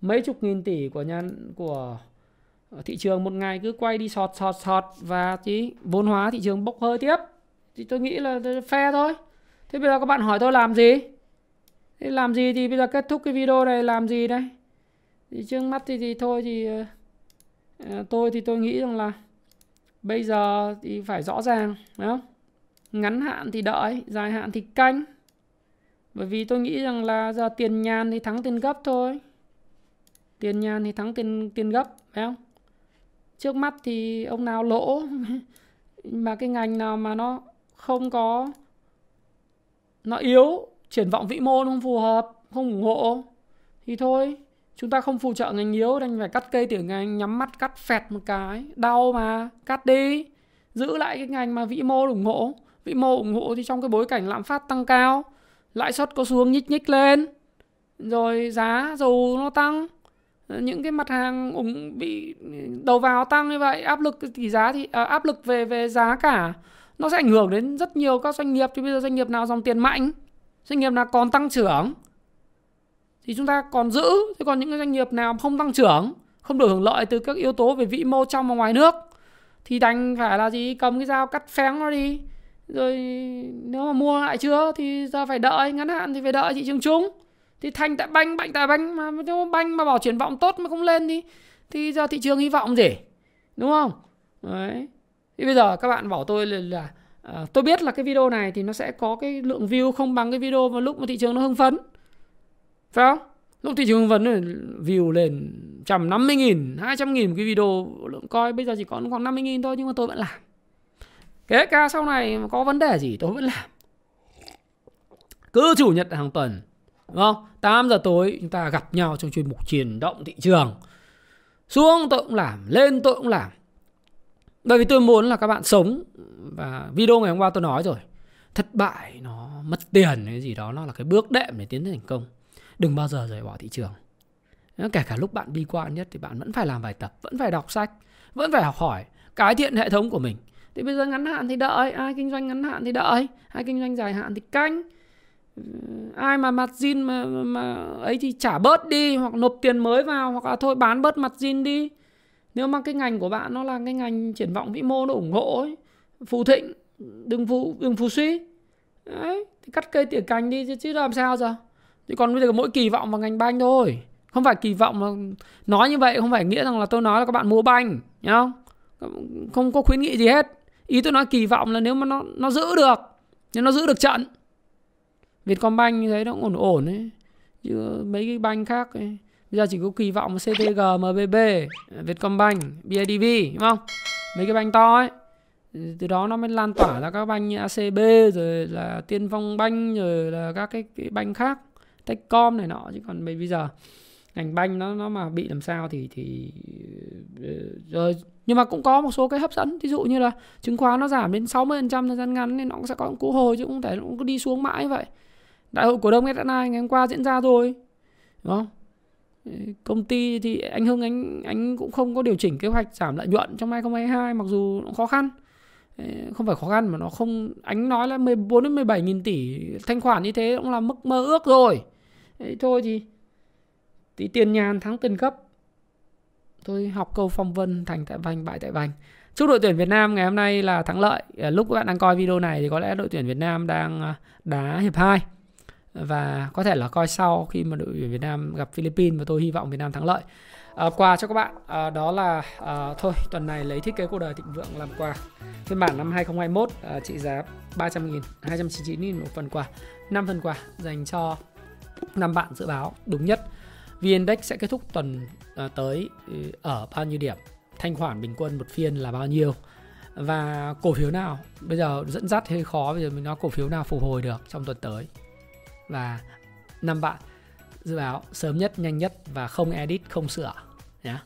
Mấy chục nghìn tỷ của nhà của thị trường một ngày cứ quay đi sọt sọt sọt. Và chỉ vốn hóa thị trường bốc hơi tiếp. Thì tôi nghĩ là phe thôi. Thế bây giờ các bạn hỏi tôi làm gì? Thế làm gì thì bây giờ kết thúc cái video này làm gì đây? Thì trước mắt thì, thì thôi thì uh, Ờ, tôi thì tôi nghĩ rằng là bây giờ thì phải rõ ràng, đúng không? Ngắn hạn thì đợi, dài hạn thì canh. Bởi vì tôi nghĩ rằng là giờ tiền nhàn thì thắng tiền gấp thôi. Tiền nhàn thì thắng tiền tiền gấp, phải không? Trước mắt thì ông nào lỗ? Mà cái ngành nào mà nó không có, nó yếu, triển vọng vĩ mô không phù hợp, không ủng hộ, thì thôi chúng ta không phụ trợ ngành yếu đành phải cắt cây tiểu ngành nhắm mắt cắt phẹt một cái. Đau mà cắt đi. Giữ lại cái ngành mà vĩ mô ủng hộ. Vĩ mô ủng hộ thì trong cái bối cảnh lạm phát tăng cao lãi suất có xuống nhích nhích lên rồi giá dầu nó tăng. Những cái mặt hàng ủng bị đầu vào tăng như vậy áp lực tỷ giá thì à, áp lực về về giá cả nó sẽ ảnh hưởng đến rất nhiều các doanh nghiệp. Thì bây giờ doanh nghiệp nào dòng tiền mạnh? Doanh nghiệp nào còn tăng trưởng? Thì chúng ta còn giữ. Thế còn những cái doanh nghiệp nào không tăng trưởng không được hưởng lợi từ các yếu tố về vĩ mô trong và ngoài nước thì đành phải là gì? Cầm cái dao cắt phén nó đi. Rồi nếu mà mua lại chưa thì giờ phải đợi. Ngắn hạn thì phải đợi thị trường chung. Thì thành tại banh bệnh tại banh mà nếu banh mà bảo triển vọng tốt mà không lên thì thì giờ thị trường hy vọng gì? Đúng không? Đấy. Thì bây giờ các bạn bảo tôi là, là à, tôi biết là cái video này thì nó sẽ có cái lượng view không bằng cái video mà lúc mà thị trường nó hưng phấn phải không lúc thị trường hưng phấn view lên trăm năm mươi nghìn hai trăm nghìn một cái video lượng coi bây giờ chỉ còn khoảng năm mươi nghìn thôi nhưng mà tôi vẫn làm kể cả sau này có vấn đề gì tôi vẫn làm cứ chủ nhật hàng tuần Đúng không? 8 giờ tối chúng ta gặp nhau trong chuyên mục truyền động thị trường. Xuống tôi cũng làm, lên tôi cũng làm. Bởi vì tôi muốn là các bạn sống và video ngày hôm qua tôi nói rồi. Thất bại nó mất tiền cái gì đó nó là cái bước đệm để tiến đến thành công. Đừng bao giờ rời bỏ thị trường. Kể cả lúc bạn bi quan nhất thì bạn vẫn phải làm bài tập, vẫn phải đọc sách, vẫn phải học hỏi, cải thiện hệ thống của mình. Thì bây giờ ngắn hạn thì đợi, ai kinh doanh ngắn hạn thì đợi, ai kinh doanh dài hạn thì canh ai mà mặt zin mà, mà ấy thì trả bớt đi hoặc nộp tiền mới vào hoặc là thôi bán bớt mặt zin đi nếu mà cái ngành của bạn nó là cái ngành triển vọng vĩ mô nó ủng hộ ấy phù thịnh đừng phù đừng phù suy đấy thì cắt cây tỉa cành đi chứ, chứ làm sao giờ chứ còn bây giờ mỗi kỳ vọng vào ngành banh thôi. Không phải kỳ vọng mà nói như vậy không phải nghĩa rằng là tôi nói là các bạn mua banh nhá. Không có khuyến nghị gì hết. Ý tôi nói kỳ vọng là nếu mà nó nó giữ được nếu nó giữ được trận. Vietcombank như thế nó cũng ổn ổn ấy. Chứ mấy cái banh khác ấy. bây giờ chỉ có kỳ vọng CTG, MBB, Vietcombank, BIDV đúng không? Mấy cái banh to ấy. Từ đó nó mới lan tỏa ra các banh như ACB rồi là Tiên Phong Banh rồi là các cái, cái banh khác. Techcom này nọ, chứ còn bây giờ ngành banh nó nó mà bị làm sao thì thì ờ, ờ, rồi, nhưng mà cũng có một số cái hấp dẫn. Ví dụ như là chứng khoán nó giảm đến 60% thời gian ngắn nên nó cũng sẽ có cú hồi chứ không thể nó cũng đi xuống mãi vậy. Đại hội cổ đông SNI ngày hôm qua diễn ra rồi đúng không? Ờ, công ty thì anh Hưng, anh anh cũng không có điều chỉnh kế hoạch giảm lợi nhuận trong 2022 mặc dù nó khó khăn. Không phải khó khăn mà nó không, anh nói là 14 đến 17 nghìn tỷ thanh khoản như thế cũng là mức mơ ước rồi. Đấy, thôi thì tí tiền nhàn thắng tiền cấp tôi học câu phong vân thành tại vành bại tại vành. Chúc đội tuyển Việt Nam ngày hôm nay là thắng lợi. À, lúc các bạn đang coi video này thì có lẽ đội tuyển Việt Nam đang à, đá hiệp 2 và có thể là coi sau khi mà đội tuyển Việt Nam gặp Philippines và tôi hy vọng Việt Nam thắng lợi. À, quà cho các bạn à, đó là à, thôi tuần này lấy thiết kế cuộc đời thịnh vượng làm quà. Phiên bản năm 2021 à, trị giá 300 nghìn 299 nghìn một phần quà 5 phần quà dành cho năm bạn dự báo đúng nhất. VN-Index sẽ kết thúc tuần à, tới ừ, ở bao nhiêu điểm? Thanh khoản bình quân một phiên là bao nhiêu? Và cổ phiếu nào? Bây giờ dẫn dắt hơi khó, bây giờ mình nói cổ phiếu nào phục hồi được trong tuần tới? Và năm bạn dự báo sớm nhất, nhanh nhất và không edit, không sửa nhé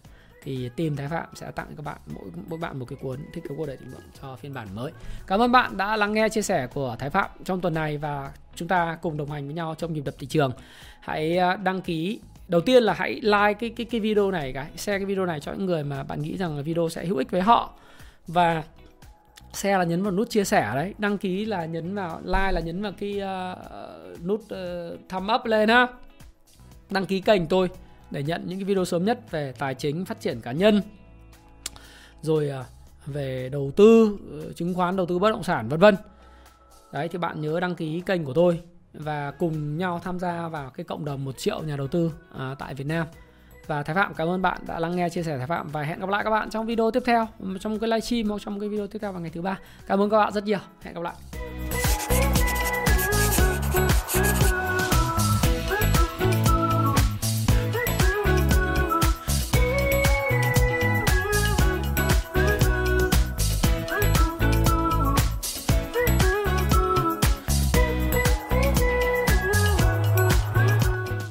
thì team Thái Phạm sẽ tặng các bạn mỗi mỗi bạn một cái cuốn thiết kế cuộc đời thịnh vượng cho phiên bản mới. Cảm ơn bạn đã lắng nghe chia sẻ của Thái Phạm trong tuần này và chúng ta cùng đồng hành với nhau trong nhịp đập thị trường. Hãy à, đăng ký. Đầu tiên là hãy like cái cái cái video này cái share cái video này cho những người mà bạn nghĩ rằng là video sẽ hữu ích với họ. Và share là nhấn vào nút chia sẻ đấy. Đăng ký là nhấn vào like là nhấn vào cái uh, nút uh, thumb up lên ha. Đăng ký kênh tôi để nhận những cái video sớm nhất về tài chính phát triển cá nhân rồi à, về đầu tư ờ, chứng khoán đầu tư bất động sản vân vân đấy thì bạn nhớ đăng ký kênh của tôi và cùng nhau tham gia vào cái cộng đồng 1 triệu nhà đầu tư à, tại Việt Nam. Và Thái Phạm cảm ơn bạn đã lắng nghe chia sẻ Thái Phạm và hẹn gặp lại các bạn trong video tiếp theo trong cái livestream hoặc trong cái video tiếp theo vào ngày thứ ba. Cảm ơn các bạn rất nhiều. Hẹn gặp lại.